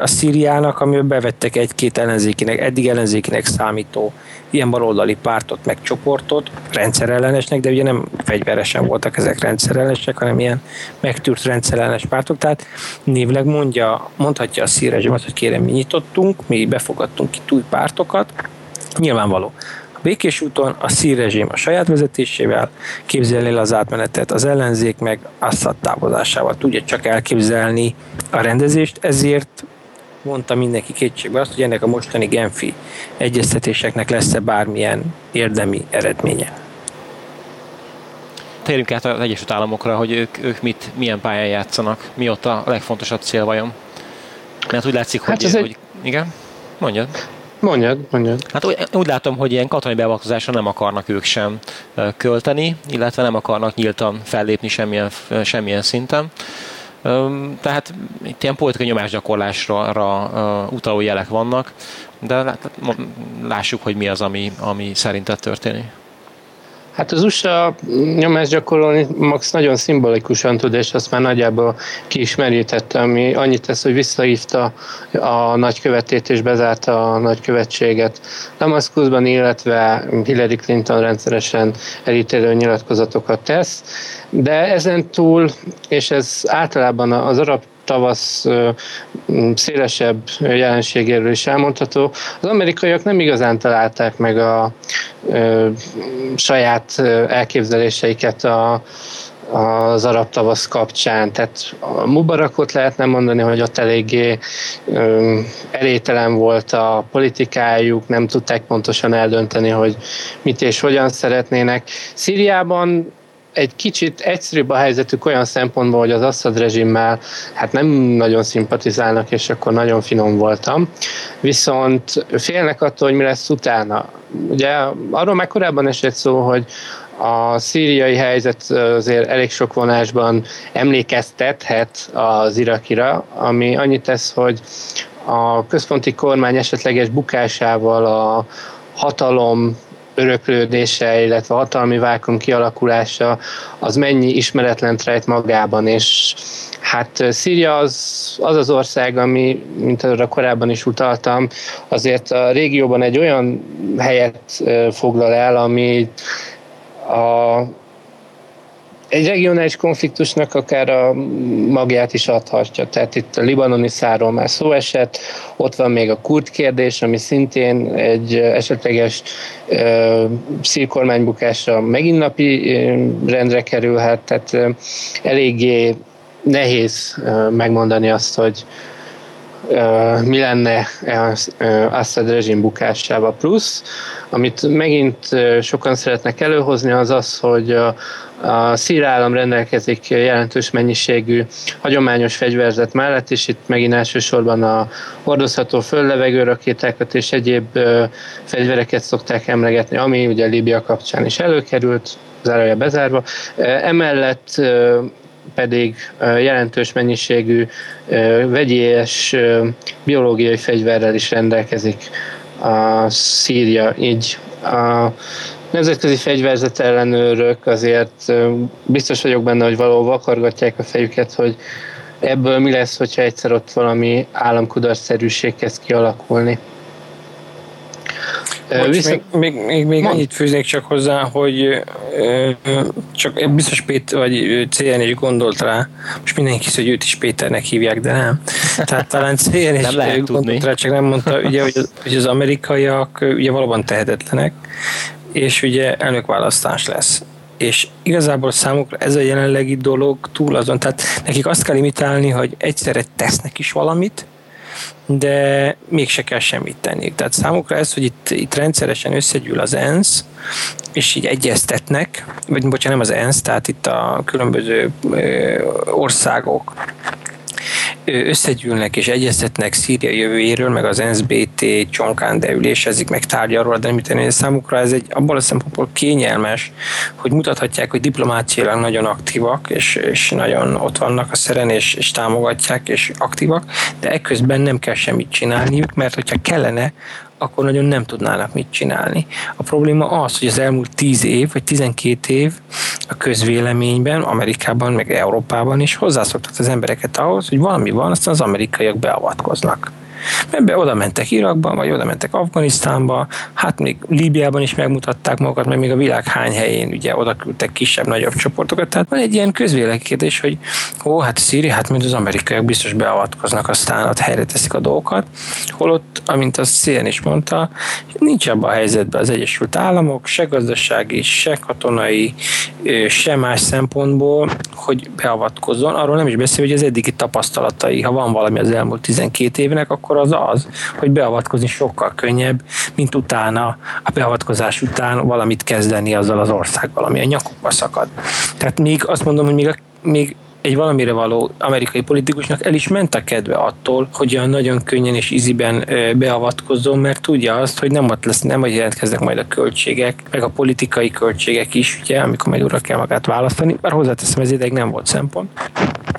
a Szíriának, amiben bevettek egy-két ellenzékinek, eddig ellenzékinek számító ilyen baloldali pártot, meg csoportot, rendszerellenesnek, de ugye nem fegyveresen voltak ezek rendszerellenesek, hanem ilyen megtűrt rendszerellenes pártok. Tehát névleg mondja, mondhatja a szírezsimet, hogy kérem, mi nyitottunk, mi befogadtunk ki új pártokat. Nyilvánvaló. A békés úton a szírrezsim a saját vezetésével képzelni el az átmenetet, az ellenzék meg Assad távozásával tudja csak elképzelni a rendezést, ezért mondta mindenki kétségbe azt, hogy ennek a mostani Genfi egyeztetéseknek lesz-e bármilyen érdemi eredménye. Térjünk át az Egyesült Államokra, hogy ők, ők mit, milyen pályán játszanak, mi ott a legfontosabb cél vajon? Mert úgy látszik, hát hogy, hogy... Egy... Igen? Mondjad. Mondjad, mondjad. Hát úgy, úgy látom, hogy ilyen katonai beavatkozásra nem akarnak ők sem költeni, illetve nem akarnak nyíltan fellépni semmilyen, semmilyen szinten. Tehát itt ilyen politikai nyomásgyakorlásra utaló jelek vannak, de lássuk, hogy mi az, ami, ami szerinted történik. Hát az USA nyomás gyakorolni Max nagyon szimbolikusan tud, és azt már nagyjából ki ami annyit tesz, hogy visszahívta a nagykövetét és bezárta a nagykövetséget Damaszkuszban, illetve Hillary Clinton rendszeresen elítélő nyilatkozatokat tesz. De ezen túl, és ez általában az arab tavasz szélesebb jelenségéről is elmondható. Az amerikaiak nem igazán találták meg a saját elképzeléseiket a, az arab tavasz kapcsán. Tehát a Mubarakot lehetne mondani, hogy ott eléggé ö, elételen volt a politikájuk, nem tudták pontosan eldönteni, hogy mit és hogyan szeretnének. Szíriában egy kicsit egyszerűbb a helyzetük olyan szempontból, hogy az Assad rezsimmel hát nem nagyon szimpatizálnak, és akkor nagyon finom voltam. Viszont félnek attól, hogy mi lesz utána. Ugye arról már korábban esett szó, hogy a szíriai helyzet azért elég sok vonásban emlékeztethet az irakira, ami annyit tesz, hogy a központi kormány esetleges bukásával a hatalom öröklődése, illetve hatalmi vákum kialakulása, az mennyi ismeretlen rejt magában, és Hát Szíria az, az az ország, ami, mint arra korábban is utaltam, azért a régióban egy olyan helyet foglal el, ami a egy regionális konfliktusnak akár a magját is adhatja. Tehát itt a libanoni száról már szó esett, ott van még a kurd kérdés, ami szintén egy esetleges uh, szírkormánybukásra megint napi rendre kerülhet, tehát uh, eléggé nehéz uh, megmondani azt, hogy mi lenne Assad rezsim bukásával. Plusz, amit megint sokan szeretnek előhozni, az az, hogy a szír állam rendelkezik jelentős mennyiségű hagyományos fegyverzet mellett, és itt megint elsősorban a hordozható földlevegő rakétákat és egyéb fegyvereket szokták emlegetni, ami ugye Líbia kapcsán is előkerült, zárója bezárva. Emellett pedig jelentős mennyiségű vegyi és biológiai fegyverrel is rendelkezik a Szíria, így a nemzetközi fegyverzet ellenőrök azért biztos vagyok benne, hogy valahol vakargatják a fejüket, hogy ebből mi lesz, hogyha egyszer ott valami államkudarszerűség kezd kialakulni. Bocs, Viszont... Még, még, még, még annyit fűznék csak hozzá, hogy csak biztos Péter, vagy CN is gondolt rá, most mindenki hisz, hogy őt is Péternek hívják, de nem. Tehát talán CN is nem lehet gondolt tudni. rá, csak nem mondta, ugye, hogy, az, hogy az amerikaiak ugye valóban tehetetlenek, és ugye elnökválasztás lesz és igazából számukra ez a jelenlegi dolog túl azon, tehát nekik azt kell imitálni, hogy egyszerre tesznek is valamit, de mégse kell semmit tenni. Tehát számukra ez, hogy itt, itt rendszeresen összegyűl az ENSZ, és így egyeztetnek, vagy bocsánat, nem az ENSZ, tehát itt a különböző országok összegyűlnek és egyeztetnek Szíria jövőjéről, meg az NSBT csonkán ülésezik, meg tárgyalról, de nem számukra ez egy abból a szempontból kényelmes, hogy mutathatják, hogy diplomáciailag nagyon aktívak, és, és nagyon ott vannak a szeren, és, és támogatják, és aktívak, de ekközben nem kell semmit csinálniuk, mert hogyha kellene, akkor nagyon nem tudnának mit csinálni. A probléma az, hogy az elmúlt 10 év, vagy 12 év a közvéleményben, Amerikában, meg Európában is hozzászoktat az embereket ahhoz, hogy valami van, aztán az amerikaiak beavatkoznak. Mert oda mentek Irakba, vagy oda mentek Afganisztánba, hát még Líbiában is megmutatták magukat, mert még a világ hány helyén ugye oda küldtek kisebb-nagyobb csoportokat. Tehát van egy ilyen közvélekedés, hogy ó, hát Szíri, hát mint az amerikaiak biztos beavatkoznak, aztán ott helyre teszik a dolgokat. Holott, amint azt Szén is mondta, nincs abban a helyzetben az Egyesült Államok, se gazdasági, se katonai, se más szempontból, hogy beavatkozzon. Arról nem is beszél, hogy az eddigi tapasztalatai, ha van valami az elmúlt 12 évnek, akkor akkor az az, hogy beavatkozni sokkal könnyebb, mint utána, a beavatkozás után valamit kezdeni azzal az országgal, ami a nyakukba szakad. Tehát még azt mondom, hogy még, a, még egy valamire való amerikai politikusnak el is ment a kedve attól, hogy olyan nagyon könnyen és íziben beavatkozzon, mert tudja azt, hogy nem ott lesz, nem hogy jelentkeznek majd a költségek, meg a politikai költségek is, ugye, amikor majd újra kell magát választani, bár hozzáteszem, ez ideig nem volt szempont,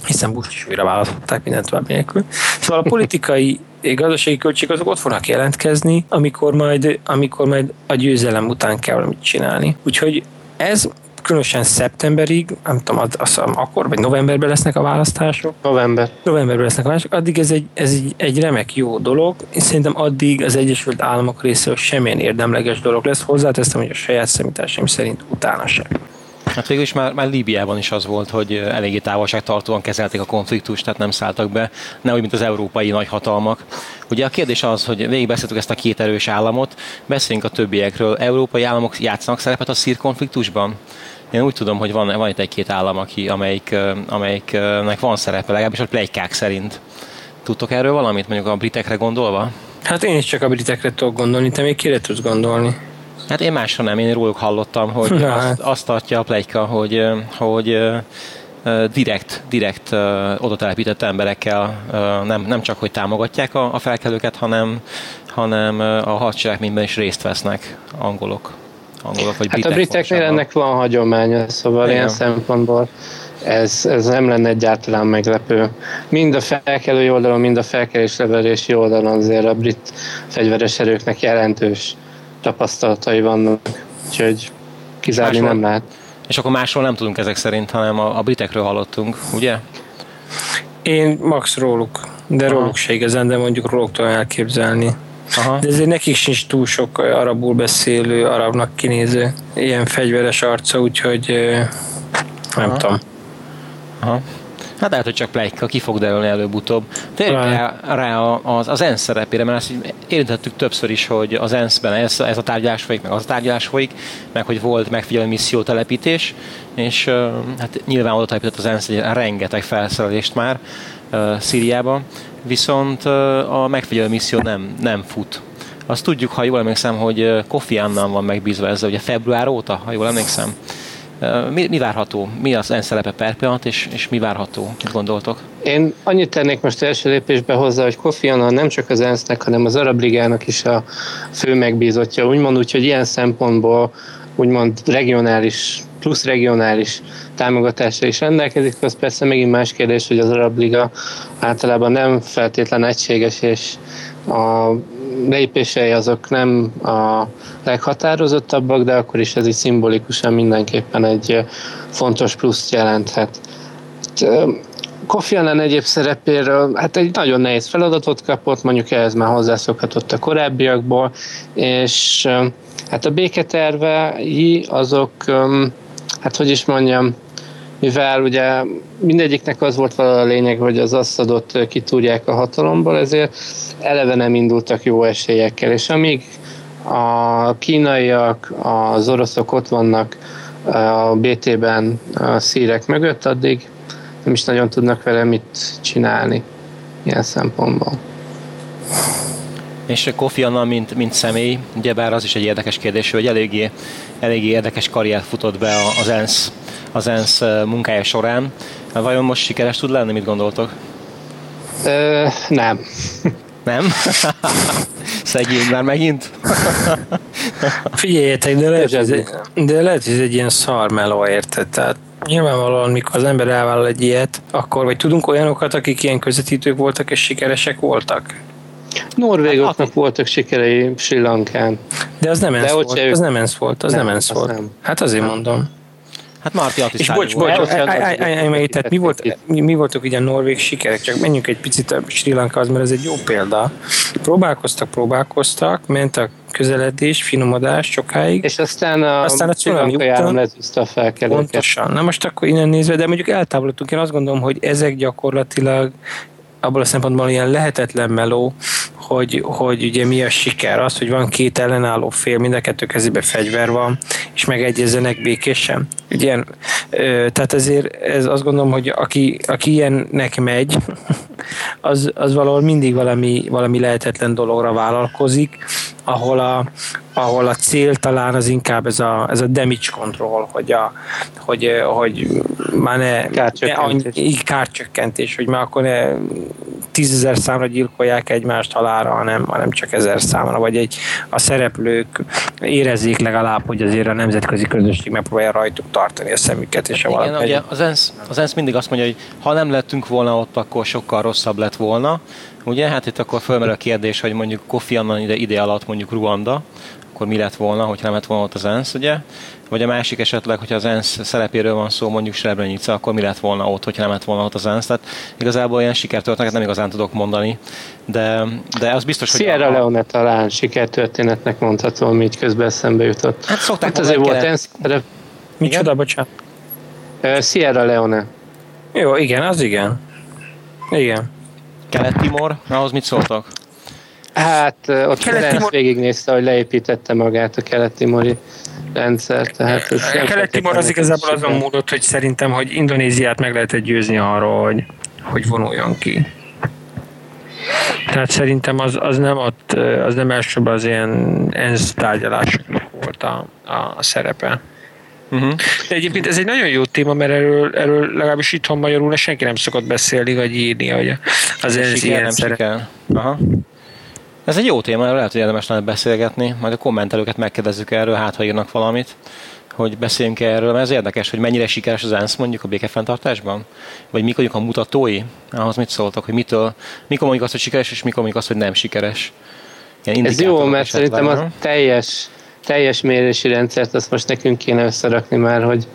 hiszen Bush is újra választották mindent tovább nélkül. Szóval a politikai gazdasági költségek azok ott fognak jelentkezni, amikor majd, amikor majd a győzelem után kell valamit csinálni. Úgyhogy ez különösen szeptemberig, nem tudom, az, az, akkor, vagy novemberben lesznek a választások. November. Novemberben lesznek a választások. Addig ez egy, ez egy, egy remek jó dolog. Én szerintem addig az Egyesült Államok részéről semmilyen érdemleges dolog lesz. Hozzáteszem, hogy a saját számításaim szerint utána sem. Hát végül is már, már Líbiában is az volt, hogy eléggé távolságtartóan kezelték a konfliktust, tehát nem szálltak be, nehogy mint az európai nagyhatalmak. Ugye a kérdés az, hogy végigbeszéltük ezt a két erős államot, beszéljünk a többiekről. Európai államok játszanak szerepet a szír konfliktusban? Én úgy tudom, hogy van, van itt egy-két állam, aki, amelyik, amelyiknek van szerepe, legalábbis a plegykák szerint. Tudtok erről valamit, mondjuk a britekre gondolva? Hát én is csak a britekre tudok gondolni, te még kire tudsz gondolni? Hát én másra nem, én róluk hallottam, hogy Na, azt, hát. azt tartja a plegyka, hogy, hogy direkt, direkt oda telepített emberekkel nem, nem csak, hogy támogatják a, a felkelőket, hanem, hanem a hadseregményben is részt vesznek angolok. Angolok vagy hát a briteknél ennek van hagyománya, szóval Igen. ilyen szempontból ez, ez nem lenne egyáltalán meglepő. Mind a felkelő oldalon, mind a felkelés levelési oldalon azért a brit fegyveres erőknek jelentős tapasztalatai vannak, úgyhogy kizárni nem lehet. És akkor másról nem tudunk ezek szerint, hanem a, a britekről hallottunk, ugye? Én max róluk, de Aha. róluk se igazán, de mondjuk róluk tudom elképzelni. Aha. De ezért nekik sincs túl sok arabul beszélő, arabnak kinéző ilyen fegyveres arca, úgyhogy nem Aha. tudom. Aha. Hát lehet, hogy csak plejka, ki fog derülni előbb-utóbb. Térjünk rá, rá az, az ENSZ szerepére, mert ezt érintettük többször is, hogy az ENSZ-ben ez, ez a tárgyalás folyik, meg az a tárgyalás folyik, meg hogy volt megfigyelő misszió telepítés, és hát nyilván oda telepített az ENSZ rengeteg felszerelést már uh, Szíriában, viszont a megfigyelő misszió nem, nem fut. Azt tudjuk, ha jól emlékszem, hogy Kofi Annan van megbízva ezzel, ugye február óta, ha jól emlékszem. Mi, mi várható? Mi az ENSZ szerepe per pillanat, és, és mi várható? Mit gondoltok? Én annyit tennék most első lépésbe hozzá, hogy Kofi Annan nem csak az ENSZ-nek, hanem az Arab Ligának is a fő megbízottja. Úgymond úgy, hogy ilyen szempontból úgymond regionális, plusz regionális támogatásra is rendelkezik, az persze megint más kérdés, hogy az Arab Liga általában nem feltétlen egységes, és a lépései azok nem a leghatározottabbak, de akkor is ez így szimbolikusan mindenképpen egy fontos pluszt jelenthet. Kofi Annan egyéb szerepéről, hát egy nagyon nehéz feladatot kapott, mondjuk ehhez már hozzászokhatott a korábbiakból, és hát a béketervei azok, hát hogy is mondjam, mivel ugye mindegyiknek az volt vala a lényeg, hogy az Assadot kitúrják a hatalomból, ezért eleve nem indultak jó esélyekkel, és amíg a kínaiak, az oroszok ott vannak a BT-ben a szírek mögött, addig nem is nagyon tudnak vele mit csinálni ilyen szempontból. És Kofi Annan, mint, mint személy, ugyebár az is egy érdekes kérdés, hogy eléggé, eléggé érdekes karriert futott be az ENSZ, az ENSZ munkája során. Vajon most sikeres tud lenni, mit gondoltok? Ö, nem. Nem? Szegény már megint? Figyeljetek, de lehet, ez egy, de lehet, hogy ez egy ilyen szarmeló, érted? Tehát nyilvánvalóan, mikor az ember elvállal egy ilyet, akkor vagy tudunk olyanokat, akik ilyen közvetítők voltak és sikeresek voltak? Norvégoknak hát, voltak sikerei Sri Lankán. De az nem ENSZ volt, az nem ENSZ volt, az nem, nem ENSZ volt. Nem. Hát azért nem. mondom. Hát Marti És bocs, bocs, tehát mi, volt, mi, mi voltak ugye a norvég sikerek, csak menjünk egy picit a Sri Lanka, mert ez egy jó példa. Próbálkoztak, próbálkoztak, ment a közeledés, finomodás sokáig. És aztán a, aztán a cunami után lezúzta a felkelőket. Pontosan. Na most akkor innen nézve, de mondjuk eltávolodtunk, én azt gondolom, hogy ezek gyakorlatilag abból a szempontból ilyen lehetetlen meló, hogy, hogy ugye mi a siker? Az, hogy van két ellenálló fél, mind a kettő kezében fegyver van, és megegyezzenek békésen. Ugye, tehát ezért ez azt gondolom, hogy aki, aki ilyennek megy, az, az valahol mindig valami, valami lehetetlen dologra vállalkozik, ahol a, ahol a cél talán az inkább ez a, ez a damage control, hogy, a, hogy, hogy már ne, kárcsökkentés. ne kárcsökkentés, hogy már akkor ne tízezer számra gyilkolják egymást halára, hanem, hanem csak ezer számra, vagy egy, a szereplők érezzék legalább, hogy azért a nemzetközi közösség megpróbálja rajtuk tartani a szemüket. És a Igen, ugye az ENSZ, az ENSZ mindig azt mondja, hogy ha nem lettünk volna ott, akkor sokkal rosszabb lett volna. Ugye, hát itt akkor fölmerül a kérdés, hogy mondjuk Kofi Annan ide, ide alatt mondjuk Ruanda, akkor mi lett volna, hogyha nem lett volna ott az ENSZ, ugye? Vagy a másik esetleg, hogyha az ENSZ szerepéről van szó, mondjuk Srebrenica, akkor mi lett volna ott, hogyha nem lett volna ott az ENSZ. Tehát igazából ilyen sikertörténetet nem igazán tudok mondani, de, de az biztos, hogy... Sierra a... Leone talán sikertörténetnek mondható, ami így közben eszembe jutott. Hát szokták hát azért volt ENSZ... Micsoda, bocsánat? Sierra Leone. Jó, igen, az igen. Igen. Kelet-Timor, ahhoz mit szóltak? Hát ott Kelet-Timor... végignézte, hogy leépítette magát a kelet-timori rendszer. Tehát ez Kelet-Timor az igazából azon múlott, hogy szerintem, hogy Indonéziát meg lehetett győzni arról, hogy, hogy vonuljon ki. Tehát szerintem az, az nem ott, az nem elsőbb az ilyen ENSZ tárgyalásoknak volt a, a, a szerepe. Uh-huh. De egyébként ez egy nagyon jó téma, mert erről, erről legalábbis itthon magyarul senki nem szokott beszélni, vagy írni, hogy az ENSZ ilyen szerep. Aha. Ez egy jó téma, lehet, hogy érdemes lenne beszélgetni, majd a kommentelőket megkérdezzük erről, hát ha írnak valamit, hogy beszéljünk erről, mert ez érdekes, hogy mennyire sikeres az ENSZ mondjuk a békefenntartásban, vagy mik mondjuk a mutatói, ahhoz mit szóltak, hogy mitől, mikor mondjuk azt, hogy sikeres, és mikor mondjuk azt, hogy nem sikeres. ez jó, mert szerintem a teljes, teljes mérési rendszert azt most nekünk kéne összerakni már, hogy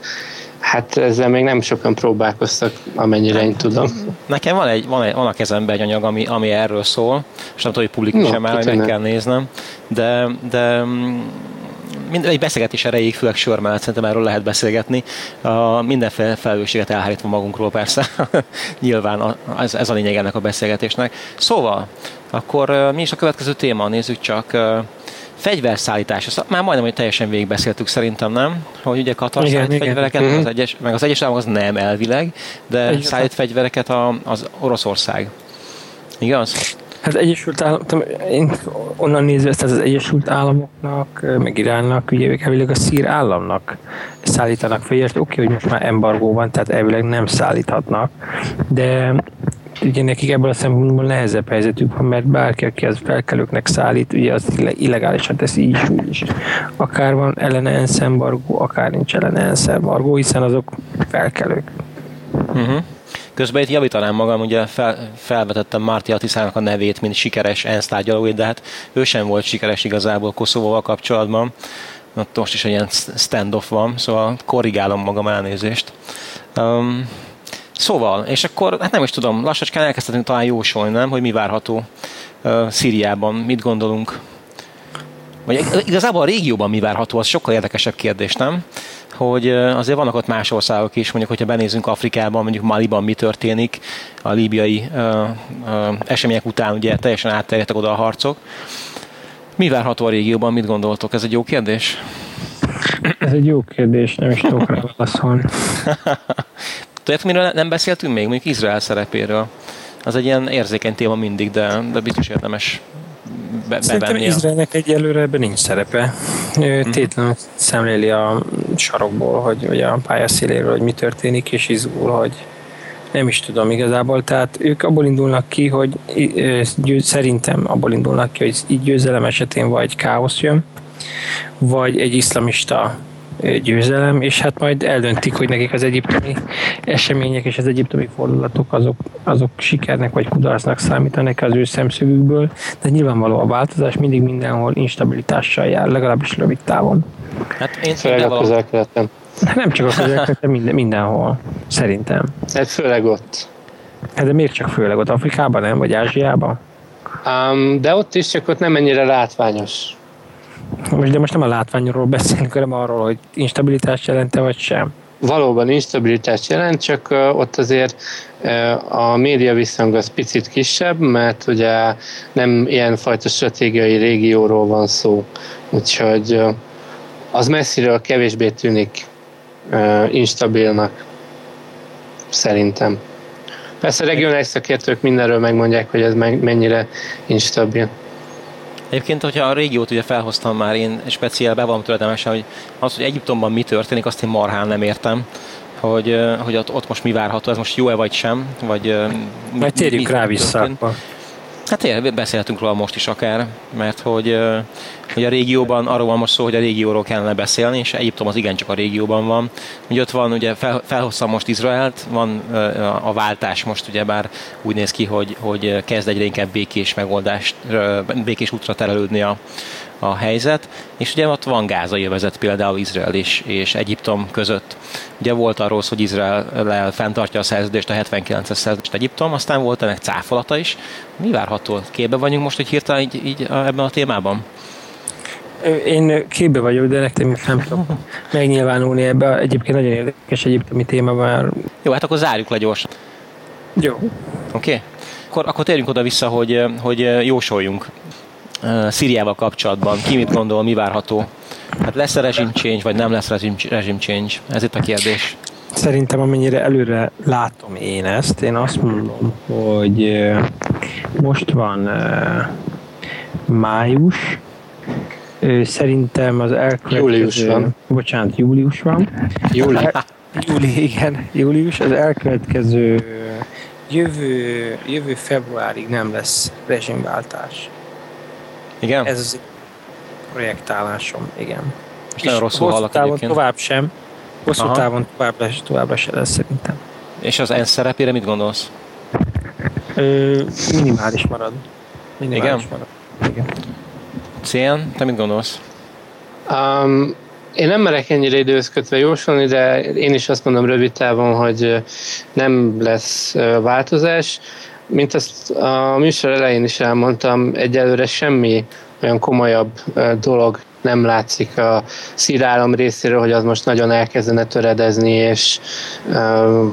Hát ezzel még nem sokan próbálkoztak, amennyire én tudom. Nekem van, egy, van, egy, van a kezemben egy anyag, ami, ami erről szól, és nem tudom, hogy publikus sem el, meg kell néznem, de, de mind, egy beszélgetés erejéig, főleg sör mellett szerintem erről lehet beszélgetni. A mindenféle felelősséget elhárítva magunkról persze. Nyilván ez, ez a lényeg ennek a beszélgetésnek. Szóval, akkor mi is a következő téma? Nézzük csak fegyverszállítás, azt már majdnem, hogy teljesen végigbeszéltük szerintem, nem? Hogy ugye Katar igen, szállít igen. fegyvereket, igen. Az mhm. egyes, meg az egyes államok az nem elvileg, de Egyes szállít fegyvereket a, az Oroszország. Igaz? Hát az Egyesült Államok, én onnan nézve ezt az Egyesült Államoknak, meg Iránnak, ugye elvileg a szír államnak szállítanak fegyvert. Oké, okay, hogy most már embargó van, tehát elvileg nem szállíthatnak, de ugye nekik ebből a szempontból nehezebb helyzetük van, mert bárki, aki az felkelőknek szállít, ugye az illegálisan teszi így úgy is. Akár van ellene enszembargó, akár nincs ellene enszembargó, hiszen azok felkelők. Uh-huh. Közben itt javítanám magam, ugye fel, felvetettem Márti Atiszának a nevét, mint sikeres ENSZ tárgyalóit, de hát ő sem volt sikeres igazából Koszovóval kapcsolatban. Ott most is egy ilyen standoff van, szóval korrigálom magam elnézést. Um, Szóval, és akkor, hát nem is tudom, lassacskán elkezdhetünk talán jósolni, nem, hogy mi várható uh, Szíriában, mit gondolunk. Vagy igazából a régióban mi várható, az sokkal érdekesebb kérdés, nem? Hogy azért vannak ott más országok is, mondjuk, hogyha benézünk Afrikában, mondjuk Maliban mi történik, a líbiai uh, uh, események után ugye teljesen átterjedtek oda a harcok. Mi várható a régióban, mit gondoltok? Ez egy jó kérdés? Ez egy jó kérdés, nem is tudok rá válaszolni. Tudjátok, miről nem beszéltünk még? Mondjuk Izrael szerepéről. Az egy ilyen érzékeny téma mindig, de, de biztos érdemes be, Szerintem Izraelnek egyelőre ebben nincs szerepe. Ő Mhm. tétlenül szemléli a sarokból, hogy, vagy a pályaszéléről, hogy mi történik, és izgul, hogy nem is tudom igazából. Tehát ők abból indulnak ki, hogy szerintem abból indulnak ki, hogy így győzelem esetén vagy káosz jön, vagy egy iszlamista győzelem, és hát majd eldöntik, hogy nekik az egyiptomi események és az egyiptomi fordulatok azok, azok sikernek vagy kudarcnak számítanak az ő szemszögükből, de nyilvánvaló a változás mindig mindenhol instabilitással jár, legalábbis rövid távon. Hát én Főleg a bevallom, közel-keleten. Nem csak a közel de minden, mindenhol, szerintem. Hát főleg ott. Hát de miért csak főleg ott Afrikában, nem? Vagy Ázsiában? Um, de ott is, csak ott nem ennyire látványos. Most, de most nem a látványról beszélünk, hanem arról, hogy instabilitást jelente, vagy sem. Valóban instabilitást jelent, csak ott azért a média visszhang az picit kisebb, mert ugye nem ilyen fajta stratégiai régióról van szó. Úgyhogy az messziről kevésbé tűnik instabilnak. Szerintem. Persze a regionális szakértők mindenről megmondják, hogy ez mennyire instabil. Egyébként, hogyha a régiót ugye felhoztam már, én speciál bevallom tulajdonképpen, hogy az, hogy Egyiptomban mi történik, azt én marhán nem értem hogy, hogy ott, ott most mi várható, ez most jó-e vagy sem, vagy ö, mi, Majd térjünk mi- rá vissza. történt. Hát tényleg beszélhetünk róla most is akár, mert hogy, hogy a régióban arról van most szó, hogy a régióról kellene beszélni, és Egyiptom az igencsak a régióban van. Ugye ott van, ugye fel, felhoztam most Izraelt, van a- váltás most ugye bár úgy néz ki, hogy, hogy kezd egyre inkább békés megoldást, békés útra terelődni a, a helyzet, és ugye ott van gázai övezet például Izrael és, és Egyiptom között. Ugye volt arról szó, hogy Izrael fenntartja a szerződést, a 79-es szerződést Egyiptom, aztán volt ennek cáfolata is. Mi várható? Képbe vagyunk most, hogy hirtelen így, így ebben a témában? Én képbe vagyok, de nektek még nem tudom megnyilvánulni ebbe. Egyébként nagyon érdekes egyiptomi téma, már Jó, hát akkor zárjuk le gyorsan. jó. Oké? Okay? Akkor, akkor térjünk oda vissza, hogy, hogy jósoljunk Szíriával kapcsolatban. Ki mit gondol, mi várható? Hát lesz-e regime change, vagy nem lesz regime, regime change? Ez itt a kérdés. Szerintem amennyire előre látom én ezt, én azt mondom, hogy most van május, szerintem az elkövetkező... Július van. Bocsánat, július van. Júli. Júli, igen, július. Az elkövetkező jövő, jövő februárig nem lesz rezsimváltás. Igen? Ez az projektálásom, igen. Most nagyon És rosszul hosszú hallak távon egyébként. tovább sem. Hosszú Aha. távon tovább lesz, továbbra se lesz szerintem. És az ENSZ szerepére mit gondolsz? Ö, minimális marad. Minimális Igen? marad. Igen. Cén, te mit gondolsz? Um, én nem merek ennyire időhöz kötve jósolni, de én is azt mondom rövid távon, hogy nem lesz változás. Mint azt a műsor elején is elmondtam, egyelőre semmi olyan komolyabb dolog nem látszik a szír állam részéről, hogy az most nagyon elkezdene töredezni, és ö,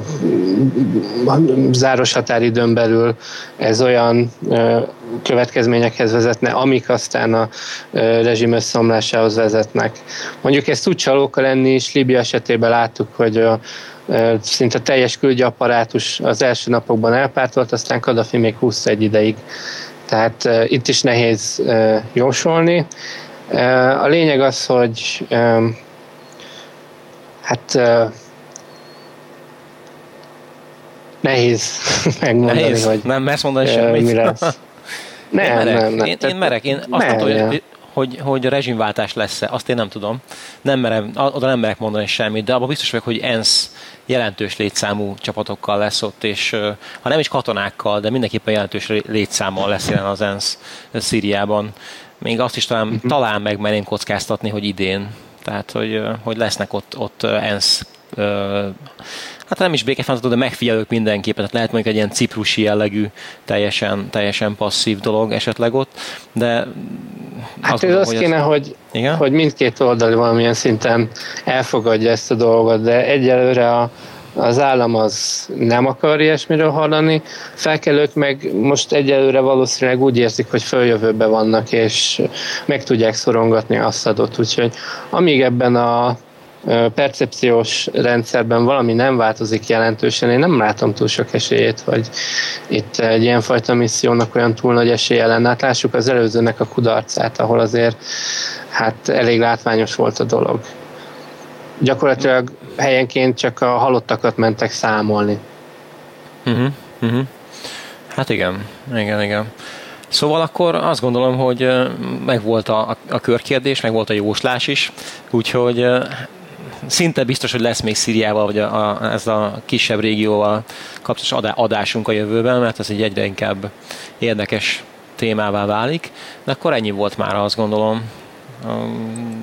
záros határidőn belül ez olyan ö, következményekhez vezetne, amik aztán a ö, rezsim összeomlásához vezetnek. Mondjuk ezt tud csalóka lenni is, Libia esetében láttuk, hogy ö, szinte teljes külügyi apparátus az első napokban elpártolt, aztán Kadafi még húzta egy ideig. Tehát itt is nehéz jósolni. A lényeg az, hogy hát nehéz megmondani, Nehéz? hogy Nem mersz mondani semmit? mi lesz. Nem, merek. nem, nem. Én, én merek. Én azt mondtam, hogy, hogy, hogy a rezsimváltás lesz-e, azt én nem tudom. Nem merem, oda nem merek mondani semmit, de abban biztos vagyok, hogy ENSZ jelentős létszámú csapatokkal lesz ott, és ha nem is katonákkal, de mindenképpen jelentős létszámmal lesz jelen az ENSZ Szíriában. Még azt is talán, uh-huh. talán megmerném kockáztatni, hogy idén. Tehát, hogy, hogy lesznek ott, ott ENSZ hát nem is békefenntartó, de megfigyelők mindenképpen, tehát lehet mondjuk egy ilyen ciprusi jellegű, teljesen, teljesen passzív dolog esetleg ott, de Hát azt az hogy kéne, hogy, Igen? hogy mindkét oldal valamilyen szinten elfogadja ezt a dolgot, de egyelőre a, az állam az nem akar ilyesmiről hallani, felkelők meg most egyelőre valószínűleg úgy érzik, hogy följövőbe vannak, és meg tudják szorongatni azt adott, úgyhogy amíg ebben a percepciós rendszerben valami nem változik jelentősen, én nem látom túl sok esélyét, hogy itt egy ilyenfajta missziónak olyan túl nagy esélye lenne. Hát lássuk az előzőnek a kudarcát, ahol azért hát elég látványos volt a dolog. Gyakorlatilag helyenként csak a halottakat mentek számolni. Uh-huh, uh-huh. Hát igen, igen, igen. Szóval akkor azt gondolom, hogy megvolt a, a, körkérdés, meg volt a jóslás is, úgyhogy szinte biztos, hogy lesz még Szíriával, vagy a, a, ez a kisebb régióval kapcsolatos adásunk a jövőben, mert ez egy egyre inkább érdekes témává válik. De akkor ennyi volt már, azt gondolom.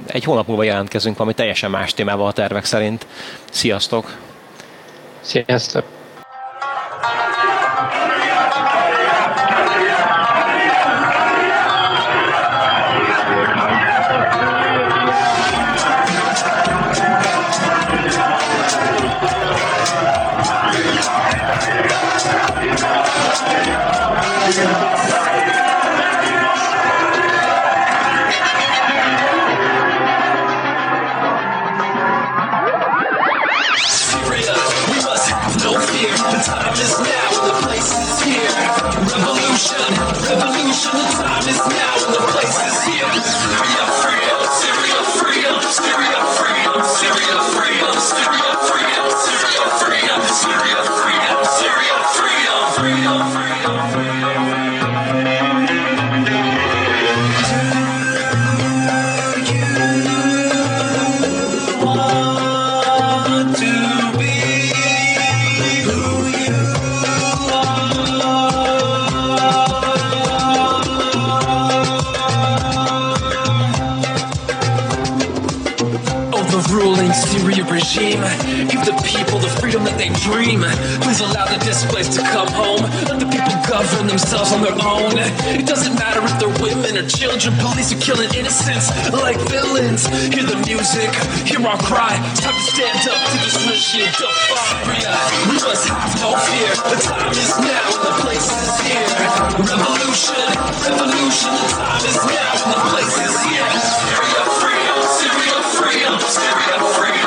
Egy hónap múlva jelentkezünk valami teljesen más témával a tervek szerint. Sziasztok! Sziasztok! Children. Police are killing innocents like villains. Hear the music, hear our cry. Time to stand up to this regime. Defy. We must have no fear. The time is now and the place is here. Revolution, revolution. The time is now and the place is here. Syria freedom, Syria freedom, Syria freedom,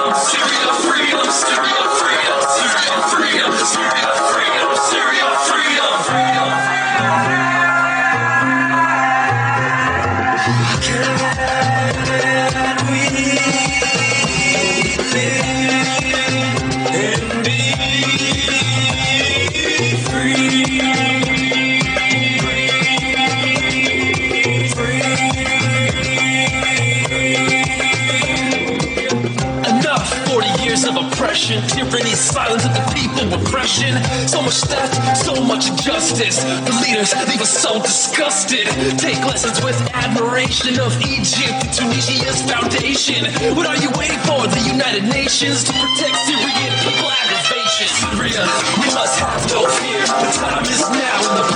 So much theft, so much injustice. The leaders leave us so disgusted. Take lessons with admiration of Egypt Tunisia's foundation. What are you waiting for? The United Nations to protect Syrian people aggravation. Syria, we must have no fear. The time is now and the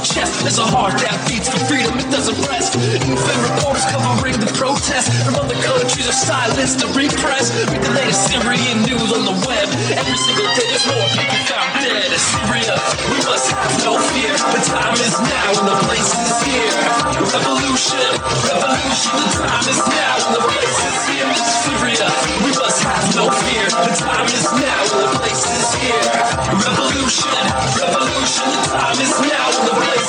chest. There's a heart that beats for freedom, it doesn't rest. Even reporters covering the protests from other countries are silenced and repressed. Read the latest Syrian news on the web. Every single day there's more people found dead. In Syria, we must have no fear. The time is now and the place is here. Revolution, revolution, the time is now and the place is here. Syria, we must have no fear. The time is now and the place is here. Revolution, revolution, the time is now and the place